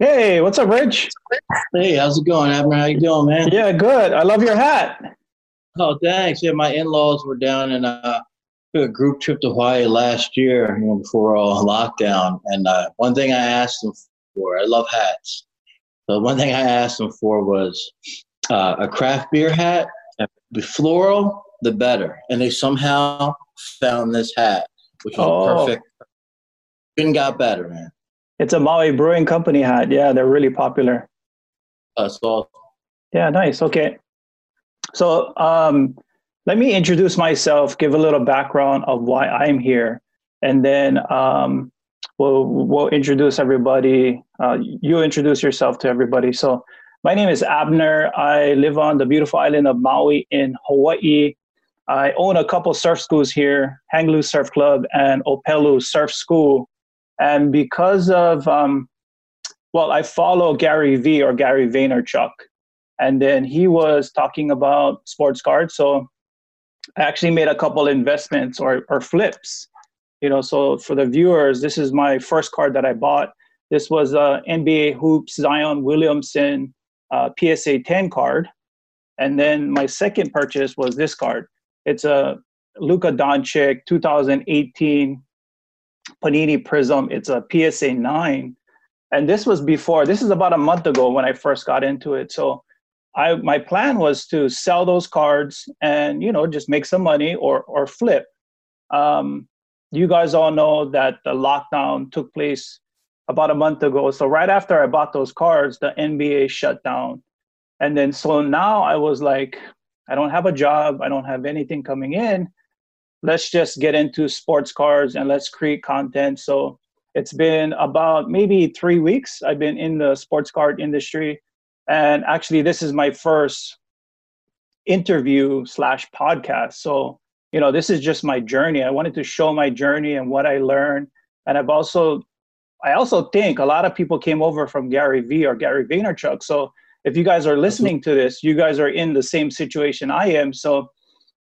Hey, what's up, Rich? Hey, how's it going, Abner? How you doing, man? Yeah, good. I love your hat. Oh, thanks. Yeah, my in-laws were down in uh, a group trip to Hawaii last year, you know, before all lockdown. And uh, one thing I asked them for, I love hats. So one thing I asked them for was uh, a craft beer hat. The floral, the better. And they somehow found this hat, which was Oh. perfect. Couldn't got better, man. It's a Maui Brewing Company hat. Yeah, they're really popular. That's all. Yeah, nice. Okay. So um, let me introduce myself, give a little background of why I'm here, and then um, we'll, we'll introduce everybody. Uh, you introduce yourself to everybody. So my name is Abner. I live on the beautiful island of Maui in Hawaii. I own a couple surf schools here, Hanglu Surf Club and Opelu Surf School. And because of, um, well, I follow Gary V or Gary Vaynerchuk and then he was talking about sports cards. So i actually made a couple investments or, or flips you know so for the viewers this is my first card that i bought. This was a nba hoops zion williamson uh, psa 10 card. And then my second purchase was this card. It's a luka doncic 2018 panini prizm it's a psa 9 and this was before this is about a month ago when i first got into it so I my plan was to sell those cards and you know just make some money or or flip. Um, you guys all know that the lockdown took place about a month ago. So right after I bought those cards, the NBA shut down, and then so now I was like, I don't have a job, I don't have anything coming in. Let's just get into sports cars and let's create content. So it's been about maybe three weeks. I've been in the sports car industry. And actually this is my first interview slash podcast. So you know this is just my journey. I wanted to show my journey and what i learned. And i've also i also think a lot of people came over from gary vee or gary vaynerchuk. So if you guys are listening to this you guys are in the same situation i am. So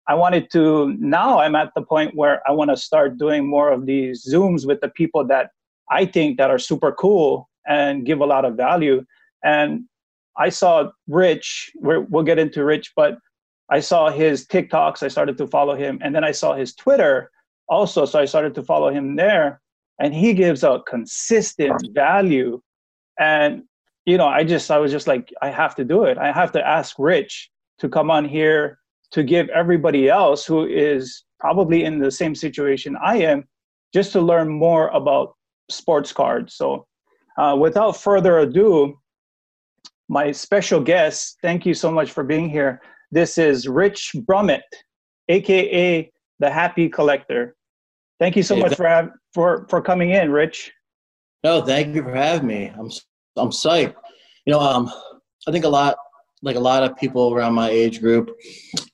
i wanted to now i'm at the point where i want to start doing more of these zooms with the people that i think that are super cool and give a lot of value and I saw Rich, we're, we'll get into Rich, but I saw his TikToks. I started to follow him. And then I saw his Twitter also. So I started to follow him there. And he gives a consistent value. And, you know, I just, I was just like, I have to do it. I have to ask Rich to come on here to give everybody else who is probably in the same situation I am, just to learn more about sports cards. So uh, without further ado, my special guest. Thank you so much for being here. This is Rich Brummett, aka the Happy Collector. Thank you so Hey, much for hav- for for coming in, Rich. No, thank you for having me. I'm I'm psyched. You know, um, I think a lot, like a lot of people around my age group,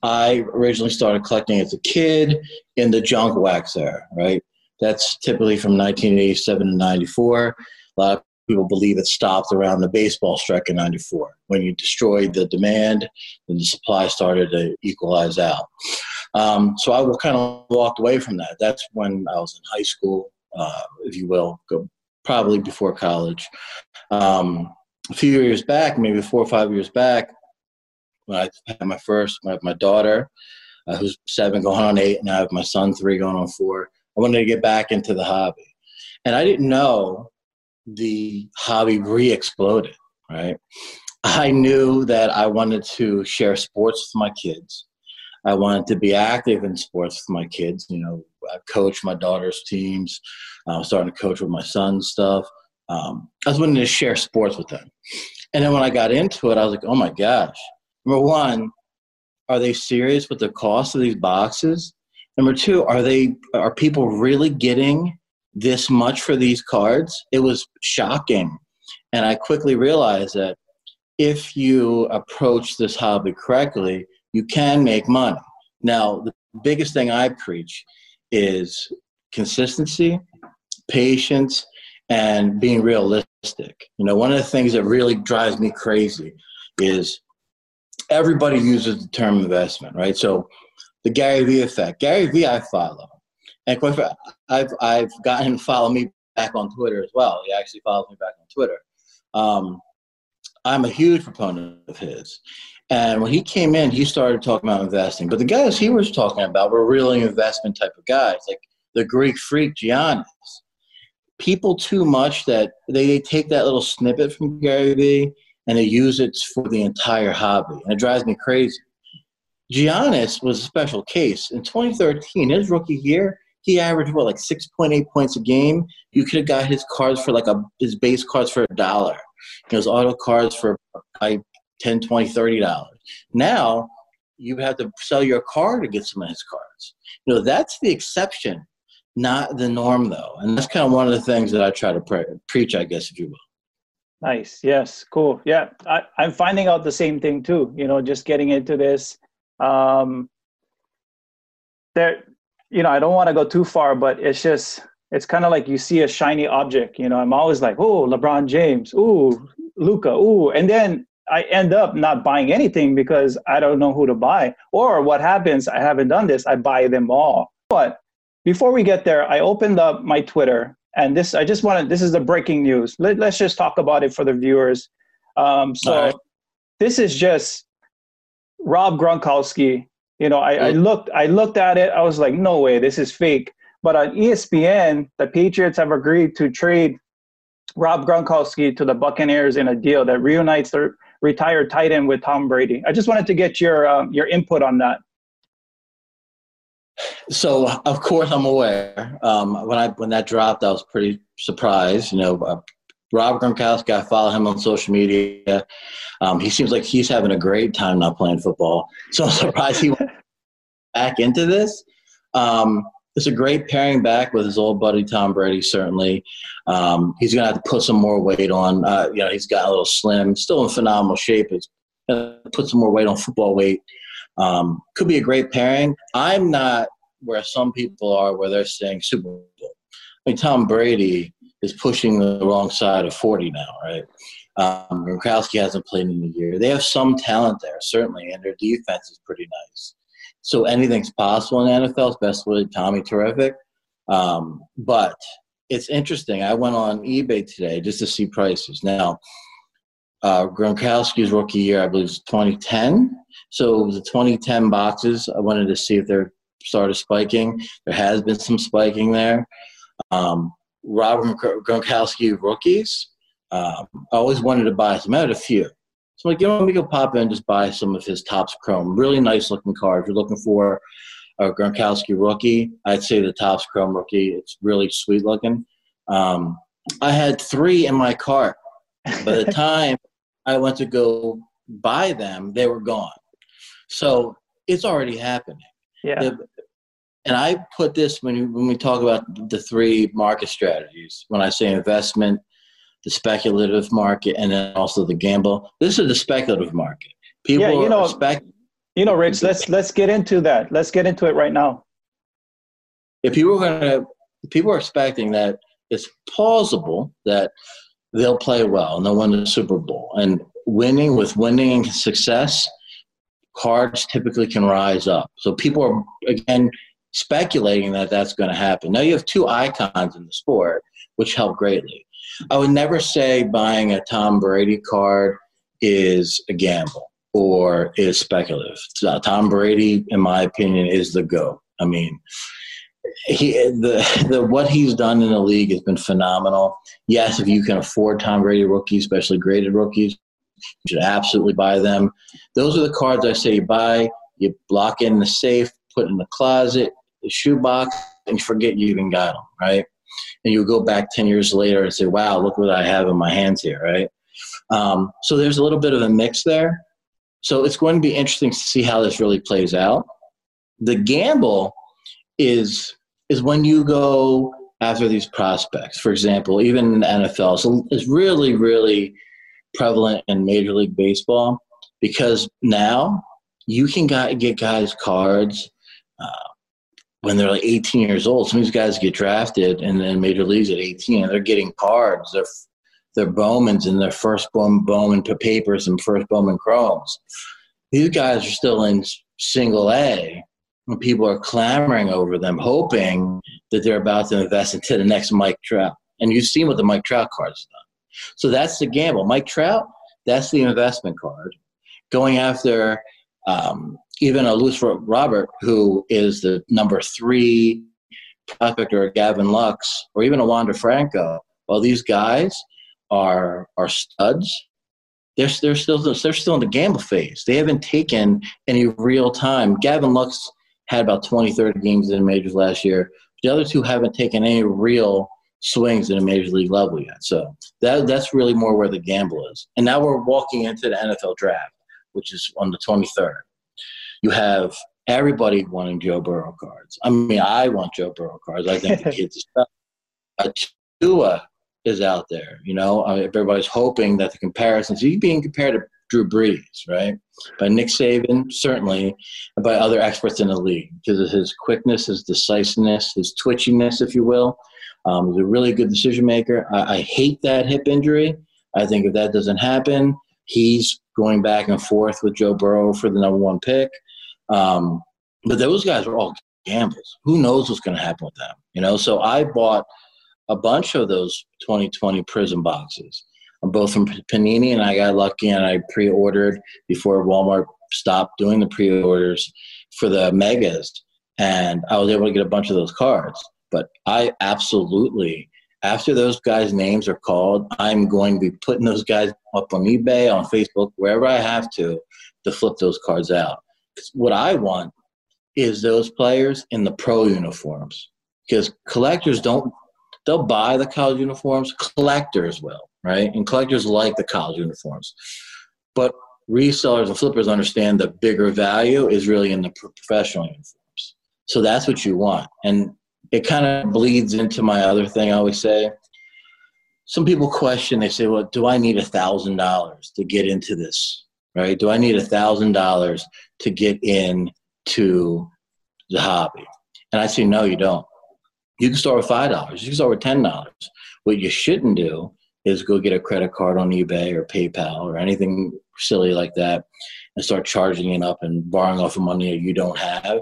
I originally started collecting as a kid in the junk wax era, right? That's typically from 1987 to 94. A lot of people believe it stopped around the baseball strike in 94. When you destroyed the demand, and the supply started to equalize out. Um, so I kind of walked away from that. That's when I was in high school, uh, if you will, probably before college. Um, a few years back, maybe four or five years back, when I had my first, have my daughter, uh, who's seven going on eight, and I have my son three going on four. I wanted to get back into the hobby, and I didn't know the hobby re-exploded. Right, I knew that I wanted to share sports with my kids. I wanted to be active in sports with my kids. You know, I coach my daughter's teams. I was starting to coach with my son's stuff. Um, I was wanting to share sports with them. And then when I got into it, I was like, oh my gosh. Number one, are they serious with the cost of these boxes? Number two, are they are people really getting this much for these cards? It was shocking. And I quickly realized that if you approach this hobby correctly, you can make money. Now, the biggest thing I preach is consistency, patience, and being realistic. You know, one of the things that really drives me crazy is everybody uses the term investment, right? So the Gary Vee effect. Gary Vee I follow. And quite frankly, I've I've gotten him to follow me back on Twitter as well. He actually follows me back on Twitter. Um, I'm a huge proponent of his. And when he came in, he started talking about investing. But the guys he was talking about were really investment type of guys, like the Greek freak Giannis. People too much that they, they take that little snippet from Gary Vee and they use it for the entire hobby. And it drives me crazy. Giannis was a special case. In 2013, his rookie year, he averaged what like 6.8 points a game. You could have got his cards for like a his base cards for a dollar. His auto cards for like 10, 20, 30 dollars. Now you have to sell your car to get some of his cards. You know, that's the exception, not the norm though. And that's kind of one of the things that I try to pre- preach, I guess, if you will. Nice. Yes. Cool. Yeah. I, I'm finding out the same thing too, you know, just getting into this. Um, there, you know, I don't want to go too far, but it's just, it's kind of like you see a shiny object, you know, I'm always like, oh, LeBron James, ooh, luka ooh. And then I end up not buying anything because I don't know who to buy. Or what happens, I haven't done this, I buy them all. But before we get there, I opened up my Twitter and this, I just wanted, this is the breaking news. Let, us just talk about it for the viewers. Um, so right. this is just Rob Gronkowski. You know, I, I looked, I looked at it. I was like, no way, this is fake. But on ESPN, the Patriots have agreed to trade Rob Gronkowski to the Buccaneers in a deal that reunites the retired tight end with Tom Brady. I just wanted to get your um, your input on that. So, of course, I'm aware. Um, when I when that dropped, I was pretty surprised. You know, uh, Rob Gronkowski, I follow him on social media. Um, he seems like he's having a great time not playing football. So I'm surprised he went back into this. Um, it's a great pairing back with his old buddy Tom Brady. Certainly, um, he's going to have to put some more weight on. Uh, you know, he's got a little slim, still in phenomenal shape. He's put some more weight on football weight. Um, could be a great pairing. I'm not where some people are, where they're saying Super Bowl. I mean, Tom Brady is pushing the wrong side of 40 now, right? Um, Gronkowski hasn't played in a year. They have some talent there, certainly, and their defense is pretty nice. So anything's possible in the NFL, especially Tommy terrific. Um, but it's interesting. I went on eBay today just to see prices. Now, uh, Gronkowski's rookie year, I believe, is 2010. So the 2010 boxes, I wanted to see if they're started spiking. There has been some spiking there. Um, Robert Gronkowski rookies, um, I always wanted to buy some. I had a few. So like, you know, let me go pop in and just buy some of his Topps Chrome. Really nice looking card. If you're looking for a Gronkowski rookie, I'd say the Topps Chrome rookie. It's really sweet looking. Um, I had three in my cart. By the time I went to go buy them, they were gone. So it's already happening. Yeah. The, and I put this when, when we talk about the three market strategies. When I say investment, the speculative market, and then also the gamble. This is the speculative market. People yeah, you know, spec- you know, Rich. Let's let's get into that. Let's get into it right now. If people are gonna, people are expecting that it's plausible that they'll play well and they'll win the Super Bowl. And winning with winning and success, cards typically can rise up. So people are again speculating that that's going to happen. Now you have two icons in the sport, which help greatly. I would never say buying a Tom Brady card is a gamble or is speculative. Uh, Tom Brady, in my opinion, is the go. I mean, he the the what he's done in the league has been phenomenal. Yes, if you can afford Tom Brady rookies, especially graded rookies, you should absolutely buy them. Those are the cards I say you buy. You block in the safe, put in the closet, the shoebox, and you forget you even got them. Right and you go back 10 years later and say, wow, look what I have in my hands here, right? Um, so there's a little bit of a mix there. So it's going to be interesting to see how this really plays out. The gamble is is when you go after these prospects. For example, even in the NFL, so it's really, really prevalent in Major League Baseball because now you can get guys cards uh, when they're like 18 years old. Some of these guys get drafted and then major leagues at 18, and they're getting cards. They're they're Bowmans and their first Bowman, Bowman papers and first Bowman chromes. These guys are still in single A when people are clamoring over them, hoping that they're about to invest into the next Mike Trout. And you've seen what the Mike Trout cards done. So that's the gamble. Mike Trout, that's the investment card. Going after um, even a Luis Robert, who is the number three prospect, or Gavin Lux, or even a Wander Franco. Well, these guys are are studs. They're, they're still they're still in the gamble phase. They haven't taken any real time. Gavin Lux had about 20, 30 games in the majors last year. The other two haven't taken any real swings in a major league level yet. So that that's really more where the gamble is. And now we're walking into the NFL draft, which is on the 23rd. You have everybody wanting Joe Burrow cards. I mean, I want Joe Burrow cards. I think the kids uh, Tua is out there. You know, I mean, everybody's hoping that the comparisons he's being compared to Drew Brees, right? By Nick Saban, certainly, and by other experts in the league because of his quickness, his decisiveness, his twitchiness, if you will. Um, he's a really good decision maker. I, I hate that hip injury. I think if that doesn't happen, he's going back and forth with Joe Burrow for the number one pick. Um, but those guys are all gambles. Who knows what's going to happen with them? You know. So I bought a bunch of those 2020 Prizm boxes, both from Panini, and I got lucky and I pre-ordered before Walmart stopped doing the pre-orders for the megas, and I was able to get a bunch of those cards. But I absolutely, after those guys' names are called, I'm going to be putting those guys up on eBay, on Facebook, wherever I have to, to flip those cards out. What I want is those players in the pro uniforms because collectors don't they'll buy the college uniforms collectors will right? And collectors like the college uniforms. But resellers and flippers understand the bigger value is really in the professional uniforms. So that's what you want. And it kind of bleeds into my other thing i always say. Some people question they say well do i need a thousand dollars to get into this? Right? Do i need a thousand dollars to get in to the hobby? And i say no you don't. You can start with five dollars. You can start with ten dollars. What you shouldn't do is go get a credit card on ebay or paypal or anything silly like that and start charging it up and borrowing off of money that you don't have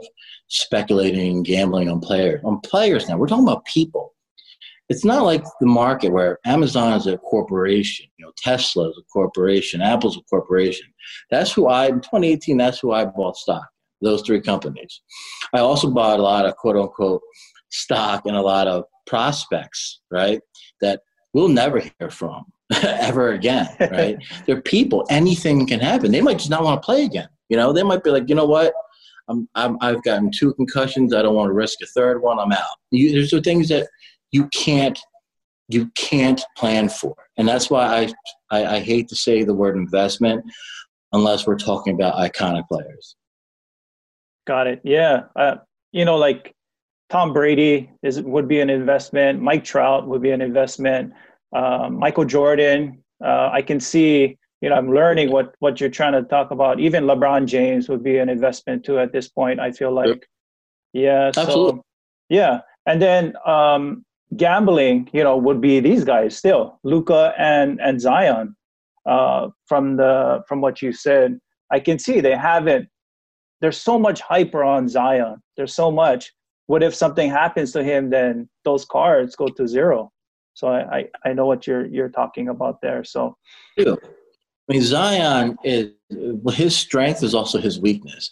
speculating and gambling on players on players now. We're talking about people. It's not like the market where amazon is a corporation you know tesla is a corporation apple's a corporation. That's who i in 2018 that's who i bought stock those three companies. I also bought a lot of quote unquote stock and a lot of prospects, right? That we'll never hear from ever again, right? They're people. Anything can happen. They might just not want to play again. You know, they might be like, you know what? I'm, I'm I've gotten two concussions. I don't want to risk a third one. I'm out. You, there's the things that you can't you can't plan for, and that's why I, I I hate to say the word investment unless we're talking about iconic players. Got it. Yeah. Uh, you know, like Tom Brady is would be an investment. Mike Trout would be an investment. Um, Michael Jordan. Uh, I can see. You know, I'm learning what what you're trying to talk about. Even LeBron James would be an investment too. At this point, I feel like. Yeah. Absolutely. So, yeah, and then um, gambling. You know, would be these guys still, Luka and and Zion. Uh, from the from what you said, I can see they haven't. There's so much hype around Zion. There's so much what if something happens to him then those cards go to zero? So i i, I know what you're you're talking about there. So i mean zion is his strength is also his weakness.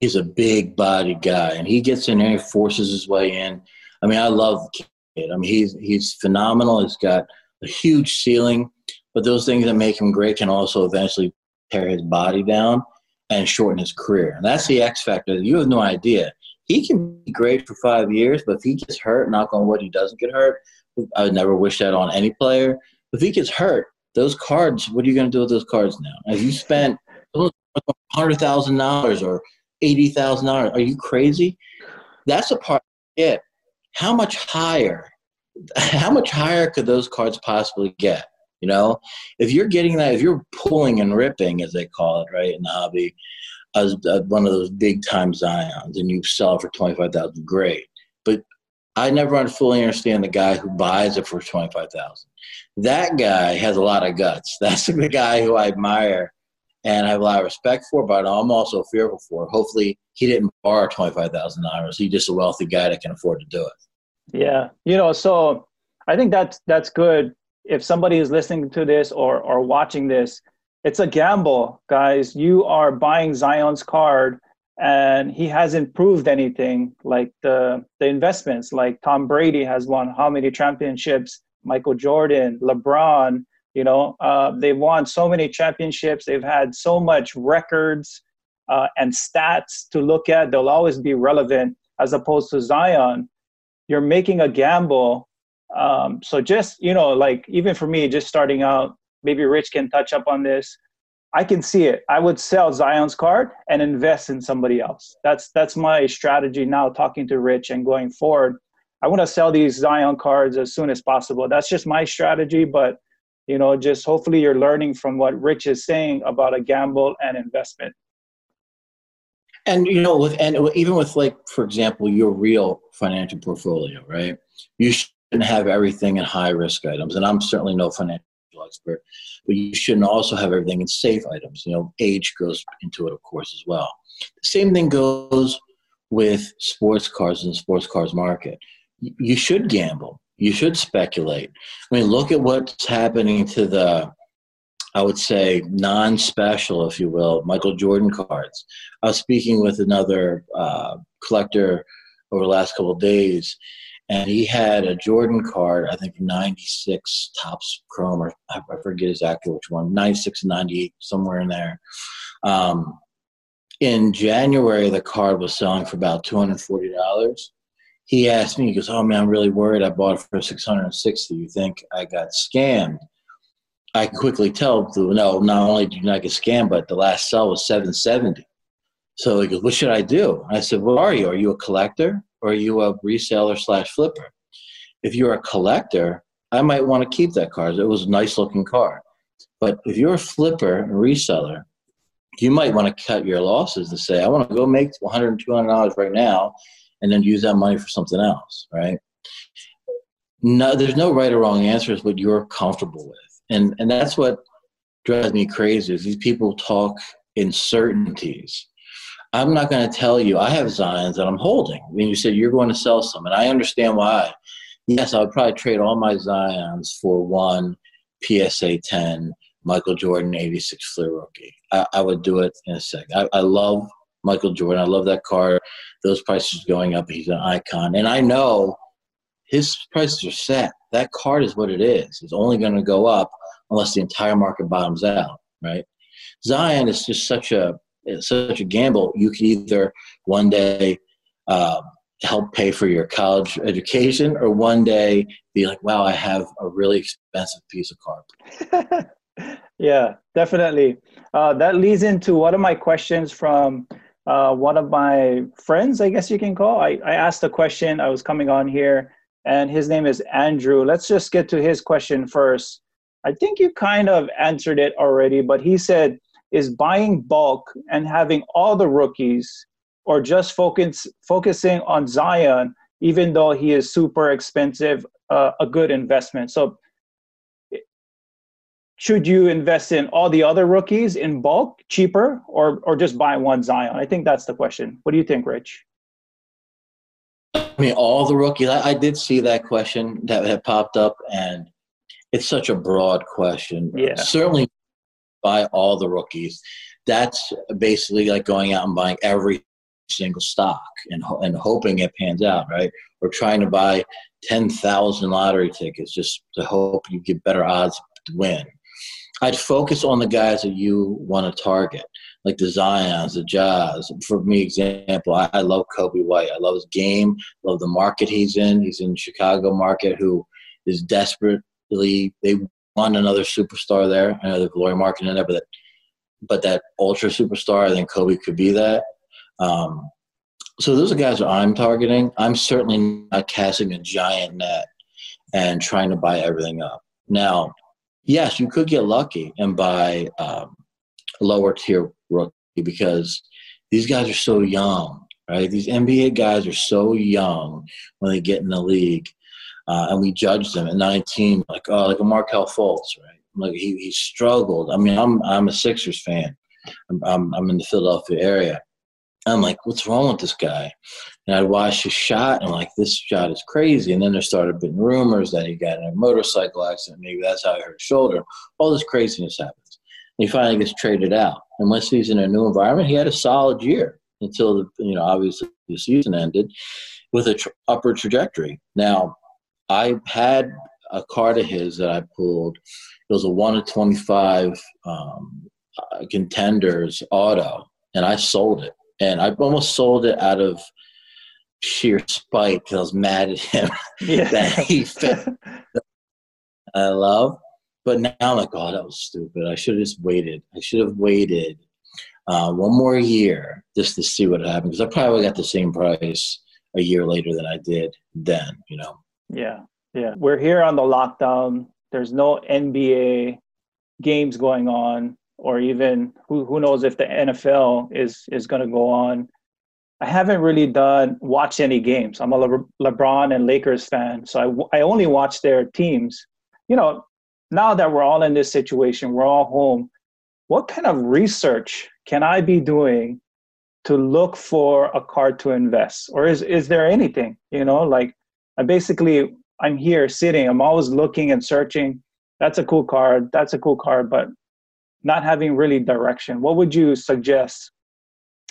He's a big body guy and he gets in there forces his way in. I mean i love kid. I mean he's he's phenomenal. He's got a huge ceiling but those things that make him great can also eventually tear his body down and shorten his career. And that's the x factor. You have no idea he can be great for five years, but if he gets hurt, knock on wood, he doesn't get hurt. I would never wish that on any player. If he gets hurt, those cards, what are you going to do with those cards now? Have you spent hundred thousand dollars or eighty thousand dollars? Are you crazy? That's a part. It. How much higher? How much higher could those cards possibly get? You know, if you're getting that, if you're pulling and ripping, as they call it, right in the hobby, as one of those big time Zions and you sell it for 25000 great. But I never fully understand the guy who buys it for 25000 That guy has a lot of guts. That's the guy who I admire and I have a lot of respect for, but I'm also fearful for. Hopefully, he didn't borrow $25,000. He's just a wealthy guy that can afford to do it. Yeah. You know, so I think that's that's good if somebody is listening to this or or watching this, it's a gamble, guys. You are buying Zion's card and he hasn't proved anything like the the investments like Tom Brady has won how many championships, Michael Jordan, LeBron, you know, uh, they've won so many championships, they've had so much records uh, and stats to look at, they'll always be relevant as opposed to Zion. You're making a gamble. Um, so just, you know, like even for me, just starting out, maybe Rich can touch up on this. I can see it. I would sell Zion's card and invest in somebody else. That's that's my strategy now. Talking to Rich and going forward, I want to sell these Zion cards as soon as possible. That's just my strategy. But you know, just hopefully you're learning from what Rich is saying about a gamble and investment. And you know, with and even with like, for example, your real financial portfolio, right? You shouldn't have everything in high risk items, and I'm certainly no financial expert, but you shouldn't also have everything in safe items. You know, age goes into it, of course, as well. The same thing goes with sports cars and the sports cars market. You should gamble. You should speculate. I mean, look at what's happening to the, I would say, non special, if you will, Michael Jordan cards. I was speaking with another uh, collector over the last couple of days, and he had a Jordan card, I think 96 Topps Chrome, or I forget exactly which one, 96 and 98, somewhere in there. Um, in January, the card was selling for about $240. He asked me, he goes, Oh man, I'm really worried. I bought it for 660 You think I got scammed? I quickly tell, no, not only did you not get scammed, but the last sell was 770 So he goes, What should I do? I said, What are you? Are you a collector? Or are you a reseller slash flipper? If you're a collector, I might want to keep that car. It was a nice looking car. But if you're a flipper and reseller, you might want to cut your losses to say, I want to go make $100, $200 right now and then use that money for something else, right? No, there's no right or wrong answer. It's what you're comfortable with. And, and that's what drives me crazy is these people talk in certainties I'm not going to tell you. I have Zions that I'm holding. I mean, you said you're going to sell some, and I understand why. Yes, I would probably trade all my Zions for one PSA 10 Michael Jordan 86 Fleer rookie. I, I would do it in a second. I, I love Michael Jordan. I love that card. Those prices are going up. He's an icon, and I know his prices are set. That card is what it is. It's only going to go up unless the entire market bottoms out, right? Zion is just such a it's such a gamble. You could either one day uh, help pay for your college education, or one day be like, "Wow, I have a really expensive piece of carpet." yeah, definitely. Uh, that leads into one of my questions from uh, one of my friends, I guess you can call. I, I asked a question. I was coming on here, and his name is Andrew. Let's just get to his question first. I think you kind of answered it already, but he said, is buying bulk and having all the rookies or just focus, focusing on Zion, even though he is super expensive, uh, a good investment. So, should you invest in all the other rookies in bulk, cheaper, or or just buy one Zion? I think that's the question. What do you think, Rich? I mean, all the rookies. I, I did see that question that had popped up, and it's such a broad question. Yeah. Certainly, buy all the rookies. That's basically like going out and buying every single stock and, and hoping it pans out, right? Or trying to buy 10,000 lottery tickets just to hope you get better odds to win. I'd focus on the guys that you want to target, like the Zions, the Jazz. For me, example, I, I love Coby White. I love his game, love the market he's in. He's in Chicago market who is desperately, they want another superstar there. I know the glory market in there, but that, but that ultra superstar, I think Coby could be that. Um, so those are guys that I'm targeting. I'm certainly not casting a giant net and trying to buy everything up. Now, yes, you could get lucky and buy um, lower tier rookie because these guys are so young, right? These NBA guys are so young when they get in the league uh, and we judged him at 19, like oh, like a Markelle Fultz, right? Like he, he struggled. I mean, I'm I'm a Sixers fan. I'm, I'm, I'm in the Philadelphia area, I'm like, what's wrong with this guy? And I'd watch his shot and like, this shot is crazy. And then there started being rumors that he got in a motorcycle accident. Maybe that's how he hurt his shoulder. All this craziness happens. And he finally gets traded out. And once he's in a new environment, he had a solid year until the, you know, obviously the season ended with a tr- upward trajectory. Now, I had a card of his that I pulled. It was a one of 25 um, uh, contenders auto, and I sold it and I almost sold it out of sheer spite because I was mad at him yeah. that he fit. I love, but now I'm like, oh, that was stupid. I should have just waited. I should have waited uh, one more year just to see what happened because I probably got the same price a year later than I did then. You know. Yeah, yeah. We're here on the lockdown. There's no NBA games going on or even who, who knows if the NFL is is going to go on. I haven't really done watch any games. I'm a Le- LeBron and Lakers fan, so I, I only watch their teams. You know, now that we're all in this situation, we're all home. What kind of research can I be doing to look for a card to invest, or is is there anything? You know, like I basically I'm here sitting. I'm always looking and searching. That's a cool card. That's a cool card, but not having really direction, what would you suggest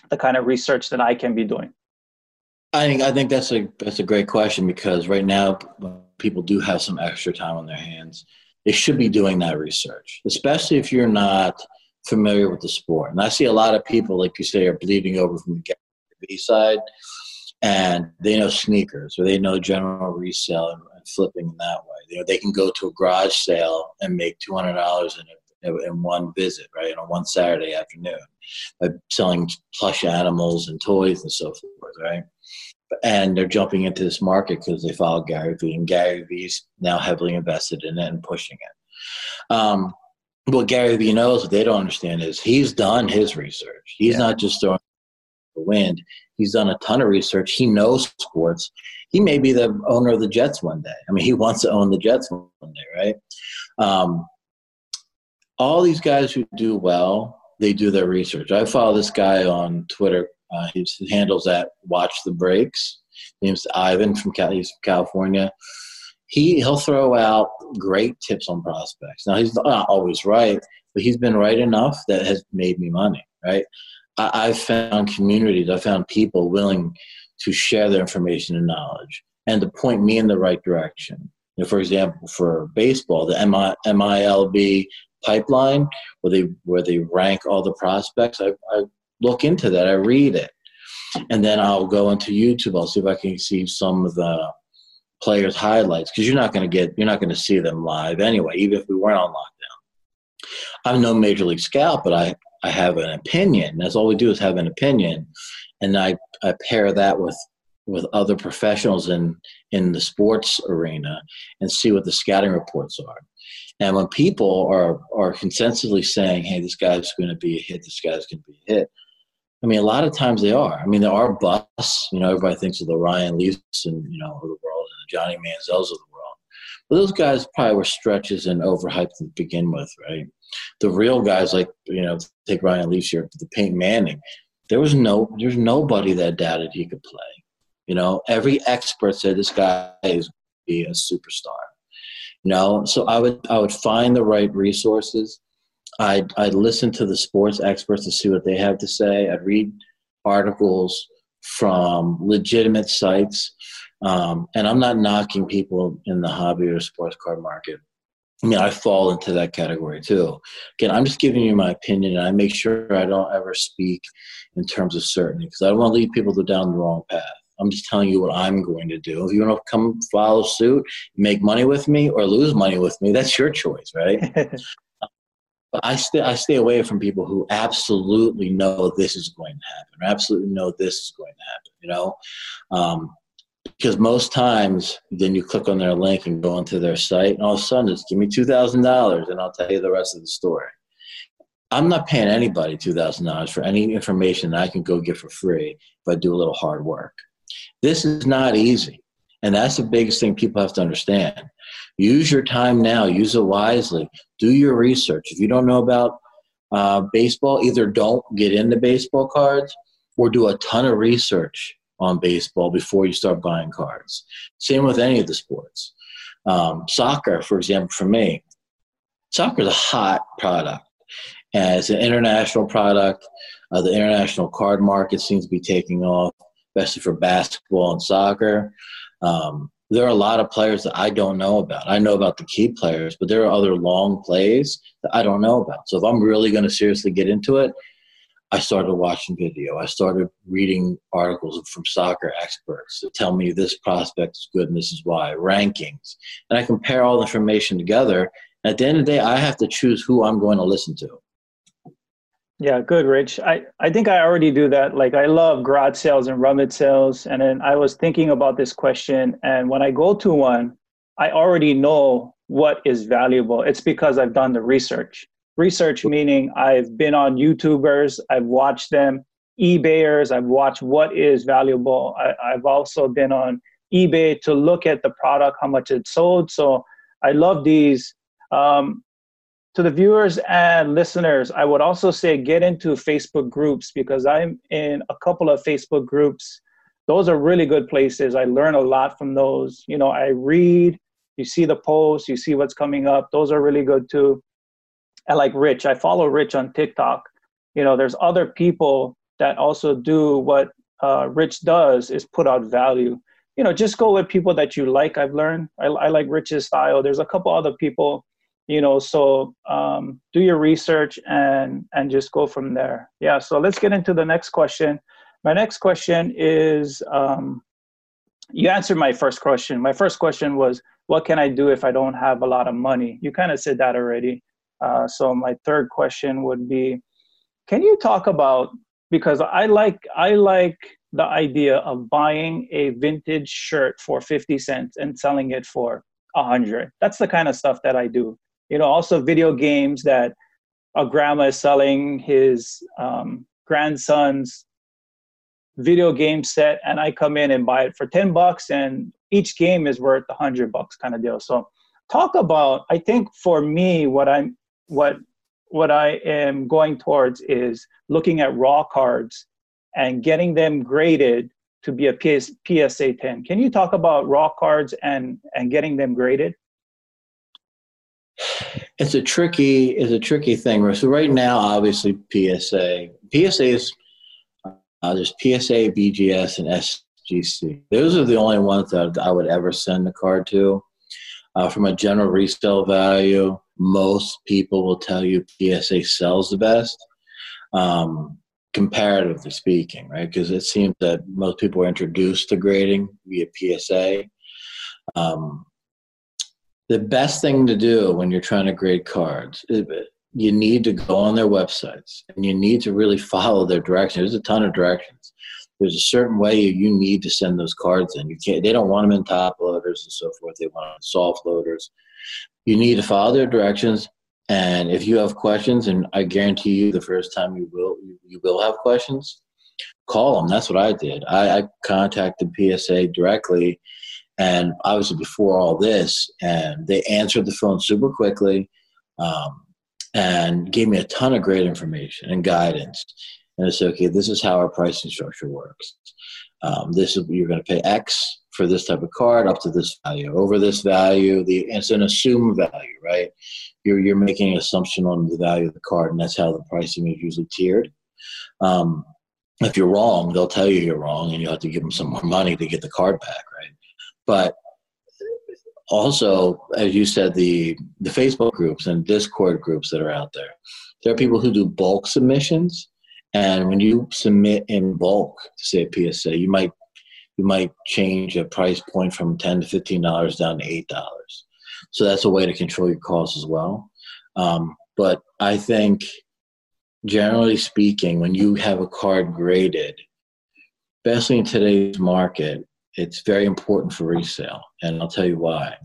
the kind of research that I can be doing? I think I think that's a that's a great question because right now people do have some extra time on their hands. They should be doing that research, especially if you're not familiar with the sport. And I see a lot of people, like you say, are bleeding over from the B side, and they know sneakers or they know general resale and, and flipping in that way. You know, they can go to a garage sale and make two hundred dollars in a in one visit, right, on one Saturday afternoon, by selling plush animals and toys and so forth, right? And they're jumping into this market because they follow Gary Vee, and Gary Vee's now heavily invested in it and pushing it. Um, what Gary Vee knows, what they don't understand is he's done his research. He's yeah. not just throwing the wind. He's done a ton of research. He knows sports. He may be the owner of the Jets one day. I mean, he wants to own the Jets one day, right? Um, all these guys who do well, they do their research. I follow this guy on Twitter. Uh, he handles that Watch the Breaks. His name's Ivan from he's from California. He he'll throw out great tips on prospects. Now he's not always right, but he's been right enough that has made me money. Right? I, found communities. I found people willing to share their information and knowledge and to point me in the right direction. You know, for example, for baseball, the MI, MILB pipeline where they where they rank all the prospects. I, I look into that. I read it, and then I'll go into YouTube. I'll see if I can see some of the players' highlights because you're not going to get you're not going to see them live anyway. Even if we weren't on lockdown, I'm no major league scout, but I I have an opinion. That's all we do is have an opinion, and I I pair that with with other professionals in in the sports arena and see what the scouting reports are. And when people are are consensually saying, "Hey, this guy's going to be a hit. This guy's going to be a hit," I mean, a lot of times they are. I mean, there are busts. You know, everybody thinks of the Ryan Leafs and you know of the world and the Johnny Manziels of the world. But those guys probably were stretches and overhyped to begin with, right? The real guys, like you know, take Ryan Leafs here, the Peyton Manning. There was no, there's nobody that doubted he could play. You know, every expert said this guy is be a superstar. You know, so I would I would find the right resources. I'd I'd listen to the sports experts to see what they have to say. I'd read articles from legitimate sites. Um, and I'm not knocking people in the hobby or sports card market. I mean, I fall into that category too. Again, I'm just giving you my opinion, and I make sure I don't ever speak in terms of certainty because I don't want to lead people down the wrong path. I'm just telling you what I'm going to do. If you want to come follow suit, make money with me or lose money with me, that's your choice, right? but I stay I stay away from people who absolutely know this is going to happen, or absolutely know this is going to happen. You know, um, because most times then you click on their link and go onto their site, and all of a sudden it's give me two thousand dollars, and I'll tell you the rest of the story. I'm not paying anybody two thousand dollars for any information that I can go get for free if I do a little hard work. This is not easy. And that's the biggest thing people have to understand. Use your time now, use it wisely, do your research. If you don't know about uh, baseball, either don't get into baseball cards or do a ton of research on baseball before you start buying cards. Same with any of the sports. Um, soccer, for example, for me, soccer is a hot product. And it's an international product. Uh, the international card market seems to be taking off, especially for basketball and soccer. Um, there are a lot of players that I don't know about. I know about the key players, but there are other long plays that I don't know about. So if I'm really going to seriously get into it, I started watching video. I started reading articles from soccer experts that tell me this prospect is good and this is why, rankings. And I compare all the information together. At the end of the day, I have to choose who I'm going to listen to. Yeah, good, Rich. I, I think I already do that. Like I love garage sales and rummage sales. And then I was thinking about this question. And when I go to one, I already know what is valuable. It's because I've done the research. Research meaning I've been on YouTubers, I've watched them, eBayers, I've watched what is valuable. I, I've also been on eBay to look at the product, how much it sold. So I love these. Um, to the viewers and listeners, I would also say get into Facebook groups because I'm in a couple of Facebook groups. Those are really good places. I learn a lot from those. You know, I read, you see the posts, you see what's coming up. Those are really good too. And like Rich, I follow Rich on TikTok. You know, there's other people that also do what uh, Rich does is put out value. You know, just go with people that you like. I've learned. I, I like Rich's style. There's a couple other people you know so um, do your research and and just go from there yeah so let's get into the next question my next question is um, you answered my first question my first question was what can i do if i don't have a lot of money you kind of said that already uh, so my third question would be can you talk about because i like i like the idea of buying a vintage shirt for 50 cents and selling it for 100 that's the kind of stuff that i do. You know also video games that a grandma is selling his um, grandson's video game set and i come in and buy it for 10 bucks and each game is worth 100 bucks kind of deal. So talk about i think for me what i'm what what i am going towards is looking at raw cards and getting them graded to be a PS, psa 10 can you talk about raw cards and and getting them graded it's a tricky it's a tricky thing. So right now, obviously PSA PSA is uh, there's PSA, BGS, and SGC. Those are the only ones that I would ever send the card to. Uh, from a general resale value, most people will tell you PSA sells the best, um, comparatively speaking, right? Because it seems that most people are introduced to grading via PSA. Um, the best thing to do when you're trying to grade cards is you need to go on their websites and you need to really follow their directions. There's a ton of directions. There's a certain way you need to send those cards in. You can't. They don't want them in top loaders and so forth. They want soft loaders. You need to follow their directions. And if you have questions, and I guarantee you, the first time you will, you will have questions. Call them. That's what I did. I, I contacted PSA directly and obviously before all this, and they answered the phone super quickly, um, and gave me a ton of great information and guidance. And it's okay. This is how our pricing structure works. Um, this is you're going to pay X for this type of card up to this value. Over this value, the it's an assumed value, right? You're you're making an assumption on the value of the card, and that's how the pricing is usually tiered. Um, if you're wrong, they'll tell you you're wrong, and you have to give them some more money to get the card back, right? But also, as you said, the the Facebook groups and Discord groups that are out there. There are people who do bulk submissions, and when you submit in bulk to say a PSA, you might you might change a price point from ten to fifteen dollars down to eight dollars. So that's a way to control your costs as well. Um, but I think, generally speaking, when you have a card graded, especially in today's market, it's very important for resale, and I'll tell you why.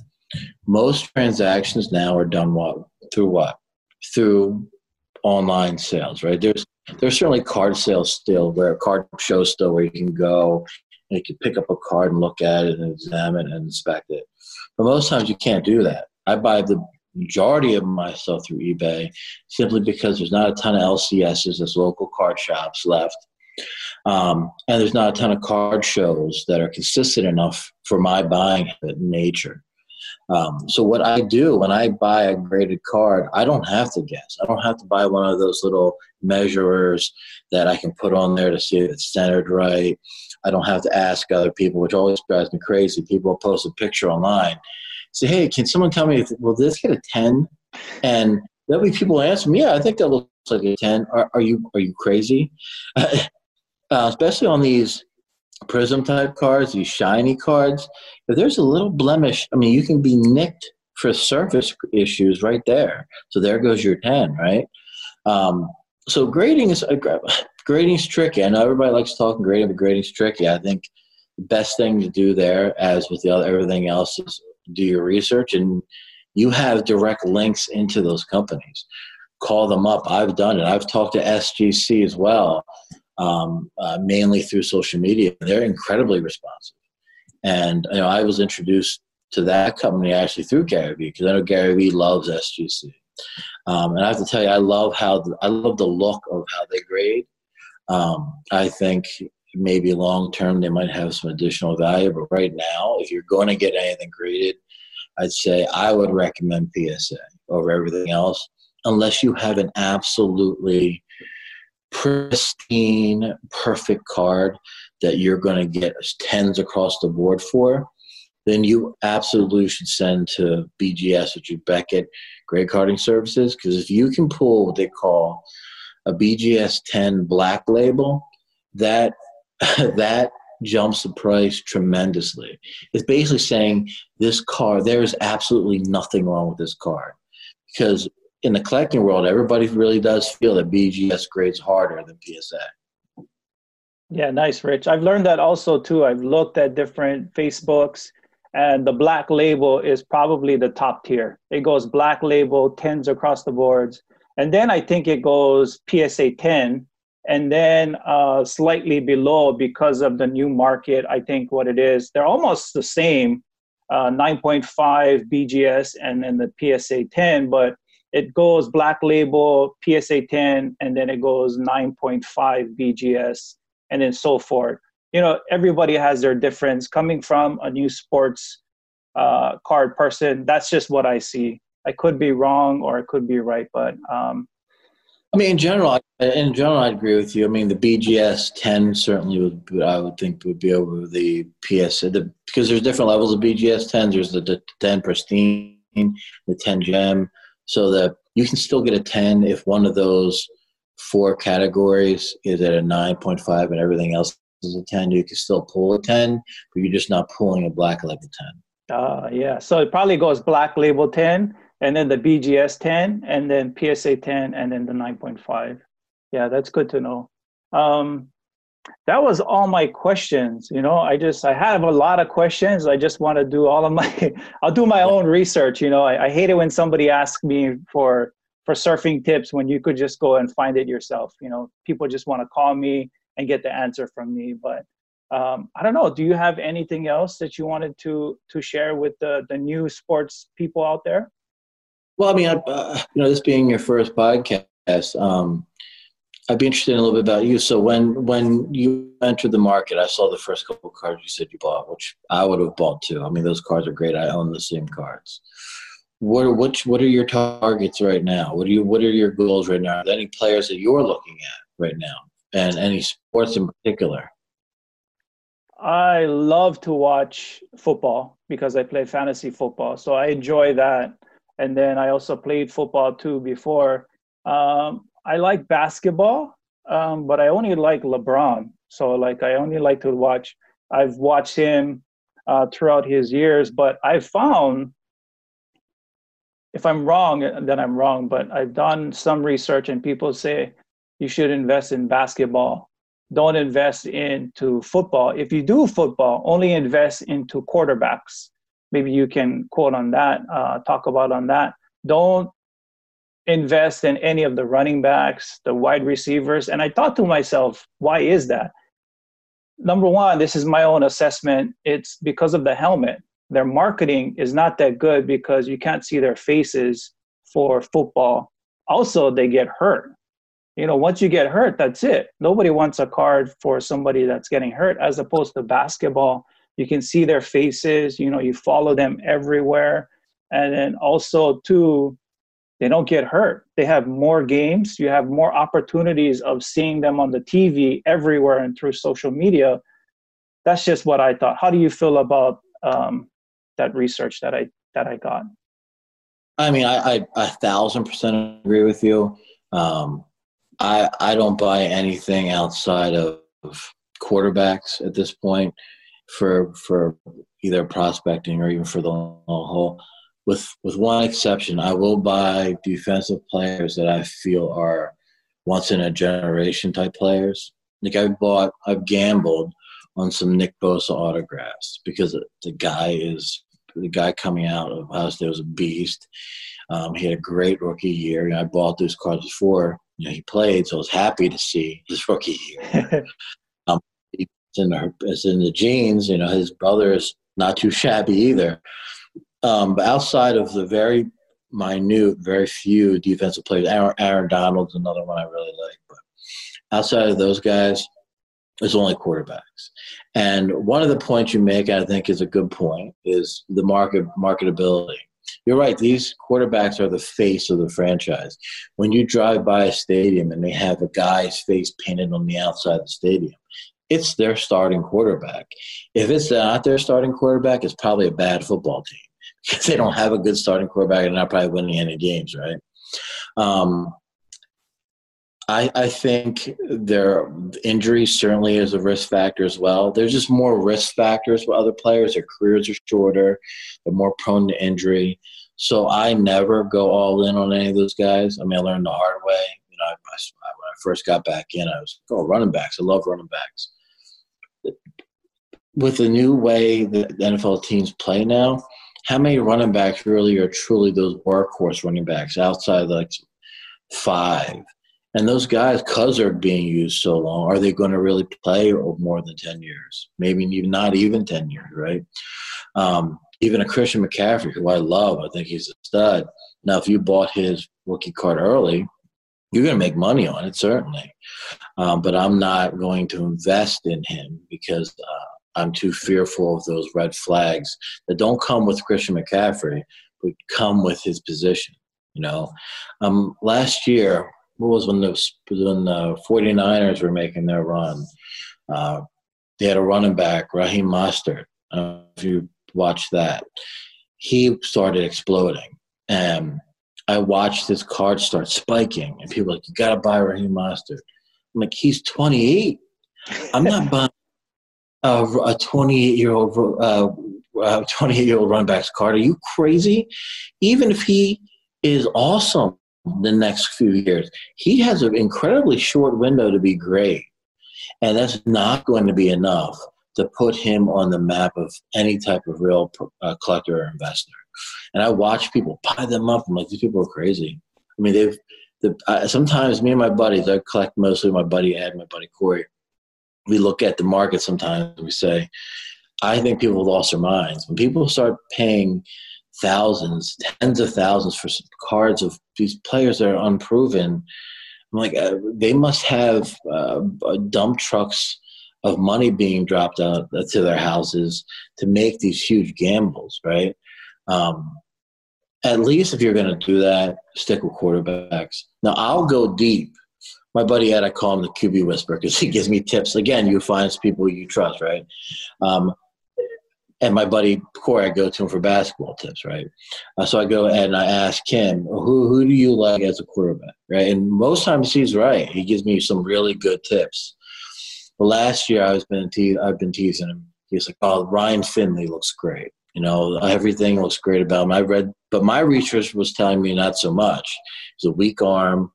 Most transactions now are done what through what through online sales, right? There's there's certainly card sales still, where card shows still where you can go and you can pick up a card and look at it and examine it and inspect it. But most times you can't do that. I buy the majority of my stuff through eBay simply because there's not a ton of LCSs, there's local card shops left Um, and there's not a ton of card shows that are consistent enough for my buying nature. Um, so what I do when I buy a graded card, I don't have to guess. I don't have to buy one of those little measurers that I can put on there to see if it's centered right. I don't have to ask other people, which always drives me crazy. People post a picture online, say, "Hey, can someone tell me if will this get a 10? And that way people answer me, "Yeah, I think that looks like a 10." Are, are you are you crazy? uh, especially on these prizm type cards, these shiny cards. If there's a little blemish, I mean, you can be nicked for surface issues right there. So there goes your 10, right? Um, so grading is grading is tricky. I know everybody likes talking grading, but grading is tricky. I think the best thing to do there, as with the other everything else, is do your research and you have direct links into those companies. Call them up. I've done it. I've talked to SGC as well, um, uh, mainly through social media. They're incredibly responsive, and you know I was introduced to that company actually through Gary Vee because I know Gary Vee loves SGC. Um, and I have to tell you, I love how the, I love the look of how they grade. Um, I think maybe long term they might have some additional value, but right now, if you're going to get anything graded, I'd say I would recommend PSA over everything else, unless you have an absolutely pristine, perfect card that you're going to get tens across the board for then you absolutely should send to BGS, which is Beckett Grade Carding Services, because if you can pull what they call a BGS 10 black label, that that jumps the price tremendously. It's basically saying this card, there is absolutely nothing wrong with this card. Because in the collecting world, everybody really does feel that BGS grades harder than PSA. Yeah, nice, Rich. I've learned that also too. I've looked at different Facebooks and the black label is probably the top tier. It goes black label, tens across the boards. And then I think it goes PSA 10, and then uh, slightly below because of the new market. I think what it is, they're almost the same uh, 9.5 BGS and then the PSA 10, but it goes black label, PSA 10, and then it goes 9.5 BGS, and then so forth. You know everybody has their difference. Coming from a new sports uh, card person that's just what i see. I could be wrong or i could be right but um, i mean in general in general i agree with you. I mean the bgs 10 certainly would i would think would be over the ps the, because there's different levels of bgs 10 there's the, the 10 pristine the 10 gem so that you can still get a 10 if one of those four categories is at a 9.5 and everything else is a 10, you can still pull a 10, but you're just not pulling a black label 10. Uh, yeah, so it probably goes black label 10, and then the BGS 10, and then PSA 10, and then the 9.5. Yeah, that's good to know. Um, that was all my questions. You know, I just I have a lot of questions. I just want to do all of my. I'll do my own research. You know, I, I hate it when somebody asks me for for surfing tips when you could just go and find it yourself. You know, people just want to call me and get the answer from me. But um, I don't know. Do you have anything else that you wanted to to share with the the new sports people out there? Well, I mean, I, uh, you know, this being your first podcast, um, I'd be interested in a little bit about you. So when when you entered the market, I saw the first couple cards you said you bought, which I would have bought too. I mean, those cards are great. I own the same cards. What are, what what are your targets right now? What are you what are your goals right now? Are there any players that you're looking at right now? and any sports in particular? I love to watch football because I play fantasy football, so I enjoy that. And then I also played football too before. Um, I like basketball, um, but I only like LeBron. So like I only like to watch. I've watched him uh, throughout his years, but I've found if I'm wrong, then I'm wrong. But I've done some research, and people say you should invest in basketball. Don't invest into football. If you do football, only invest into quarterbacks. Maybe you can quote on that, uh, talk about on that. Don't invest in any of the running backs, the wide receivers. And I thought to myself, why is that? Number one, this is my own assessment. It's because of the helmet. Their marketing is not that good because you can't see their faces for football. Also, they get hurt you know, once you get hurt, that's it. Nobody wants a card for somebody that's getting hurt, as opposed to basketball. You can see their faces, you know, you follow them everywhere. And then also, too, they don't get hurt. They have more games. You have more opportunities of seeing them on the TV everywhere and through social media. That's just what I thought. How do you feel about um, that research that I that I got? I mean, I, I a thousand percent agree with you. Um, I I don't buy anything outside of quarterbacks at this point for for either prospecting or even for the long haul. With with one exception, I will buy defensive players that I feel are once in a generation type players. Like I bought, I've gambled on some Nick Bosa autographs because the guy is the guy coming out of Ohio State was a beast. Um, he had a great rookie year. And I bought those cards before you know, he played, so I was happy to see his rookie year. um, it's in the it's in the genes. You know, his brother is not too shabby either. Um, but outside of the very minute, very few defensive players, Aaron, Aaron Donald's another one I really like. But outside of those guys, it's only quarterbacks. And one of the points you make, I think, is a good point, is the market marketability. You're right. These quarterbacks are the face of the franchise. When you drive by a stadium and they have a guy's face painted on the outside of the stadium, it's their starting quarterback. If it's not their starting quarterback, it's probably a bad football team because they don't have a good starting quarterback and they're not probably winning any games, right? Um, I, I think their injury certainly is a risk factor as well. There's just more risk factors with other players. Their careers are shorter. They're more prone to injury. So I never go all in on any of those guys. I mean, I learned the hard way. You know, I, I, when I first got back in, I was oh running backs. I love running backs. With the new way that the NFL teams play now, how many running backs really are truly those workhorse running backs outside like five? And those guys, because they're being used so long, are they going to really play more than 10 years? Maybe even not even 10 years, right? Um, even a Christian McCaffrey, who I love, I think he's a stud. Now, if you bought his rookie card early, you're going to make money on it, certainly. Um, but I'm not going to invest in him because uh, I'm too fearful of those red flags that don't come with Christian McCaffrey, but come with his position. You know, um, last year what was when the when the 49ers were making their run. Uh, they had a running back, Raheem Mostert. if you watch that, he started exploding, and I watched his card start spiking, and people like, "You got to buy Raheem Mostert." I'm like, "He's 28. I'm not buying a 28 year old uh, 28 year old running back's card. Are you crazy? Even if he is awesome the next few years. He has an incredibly short window to be great, and that's not going to be enough to put him on the map of any type of real uh, collector or investor. And I watch people buy them up. I'm like, these people are crazy. I mean, they've. The, uh, sometimes me and my buddies, I collect mostly my buddy Ed, my buddy Corey. We look at the market sometimes and we say, I think people have lost their minds. When people start paying thousands, tens of thousands for cards of these players that are unproven. I'm like, uh, they must have uh, dump trucks of money being dropped out to their houses to make these huge gambles, right? Um, at least if you're going to do that, stick with quarterbacks. Now, I'll go deep. My buddy Ed, I call him the QB whisperer because he gives me tips. Again, you find people you trust, right? Um, and my buddy Corey, I go to him for basketball tips, right? Uh, so I go and I ask him, who who do you like as a quarterback, right? And most times he's right. He gives me some really good tips. But last year I was been te- I've been teasing him. He's like, "Oh, Ryan Finley looks great. You know, everything looks great about him." I read, but my research was telling me not so much. He's a weak arm.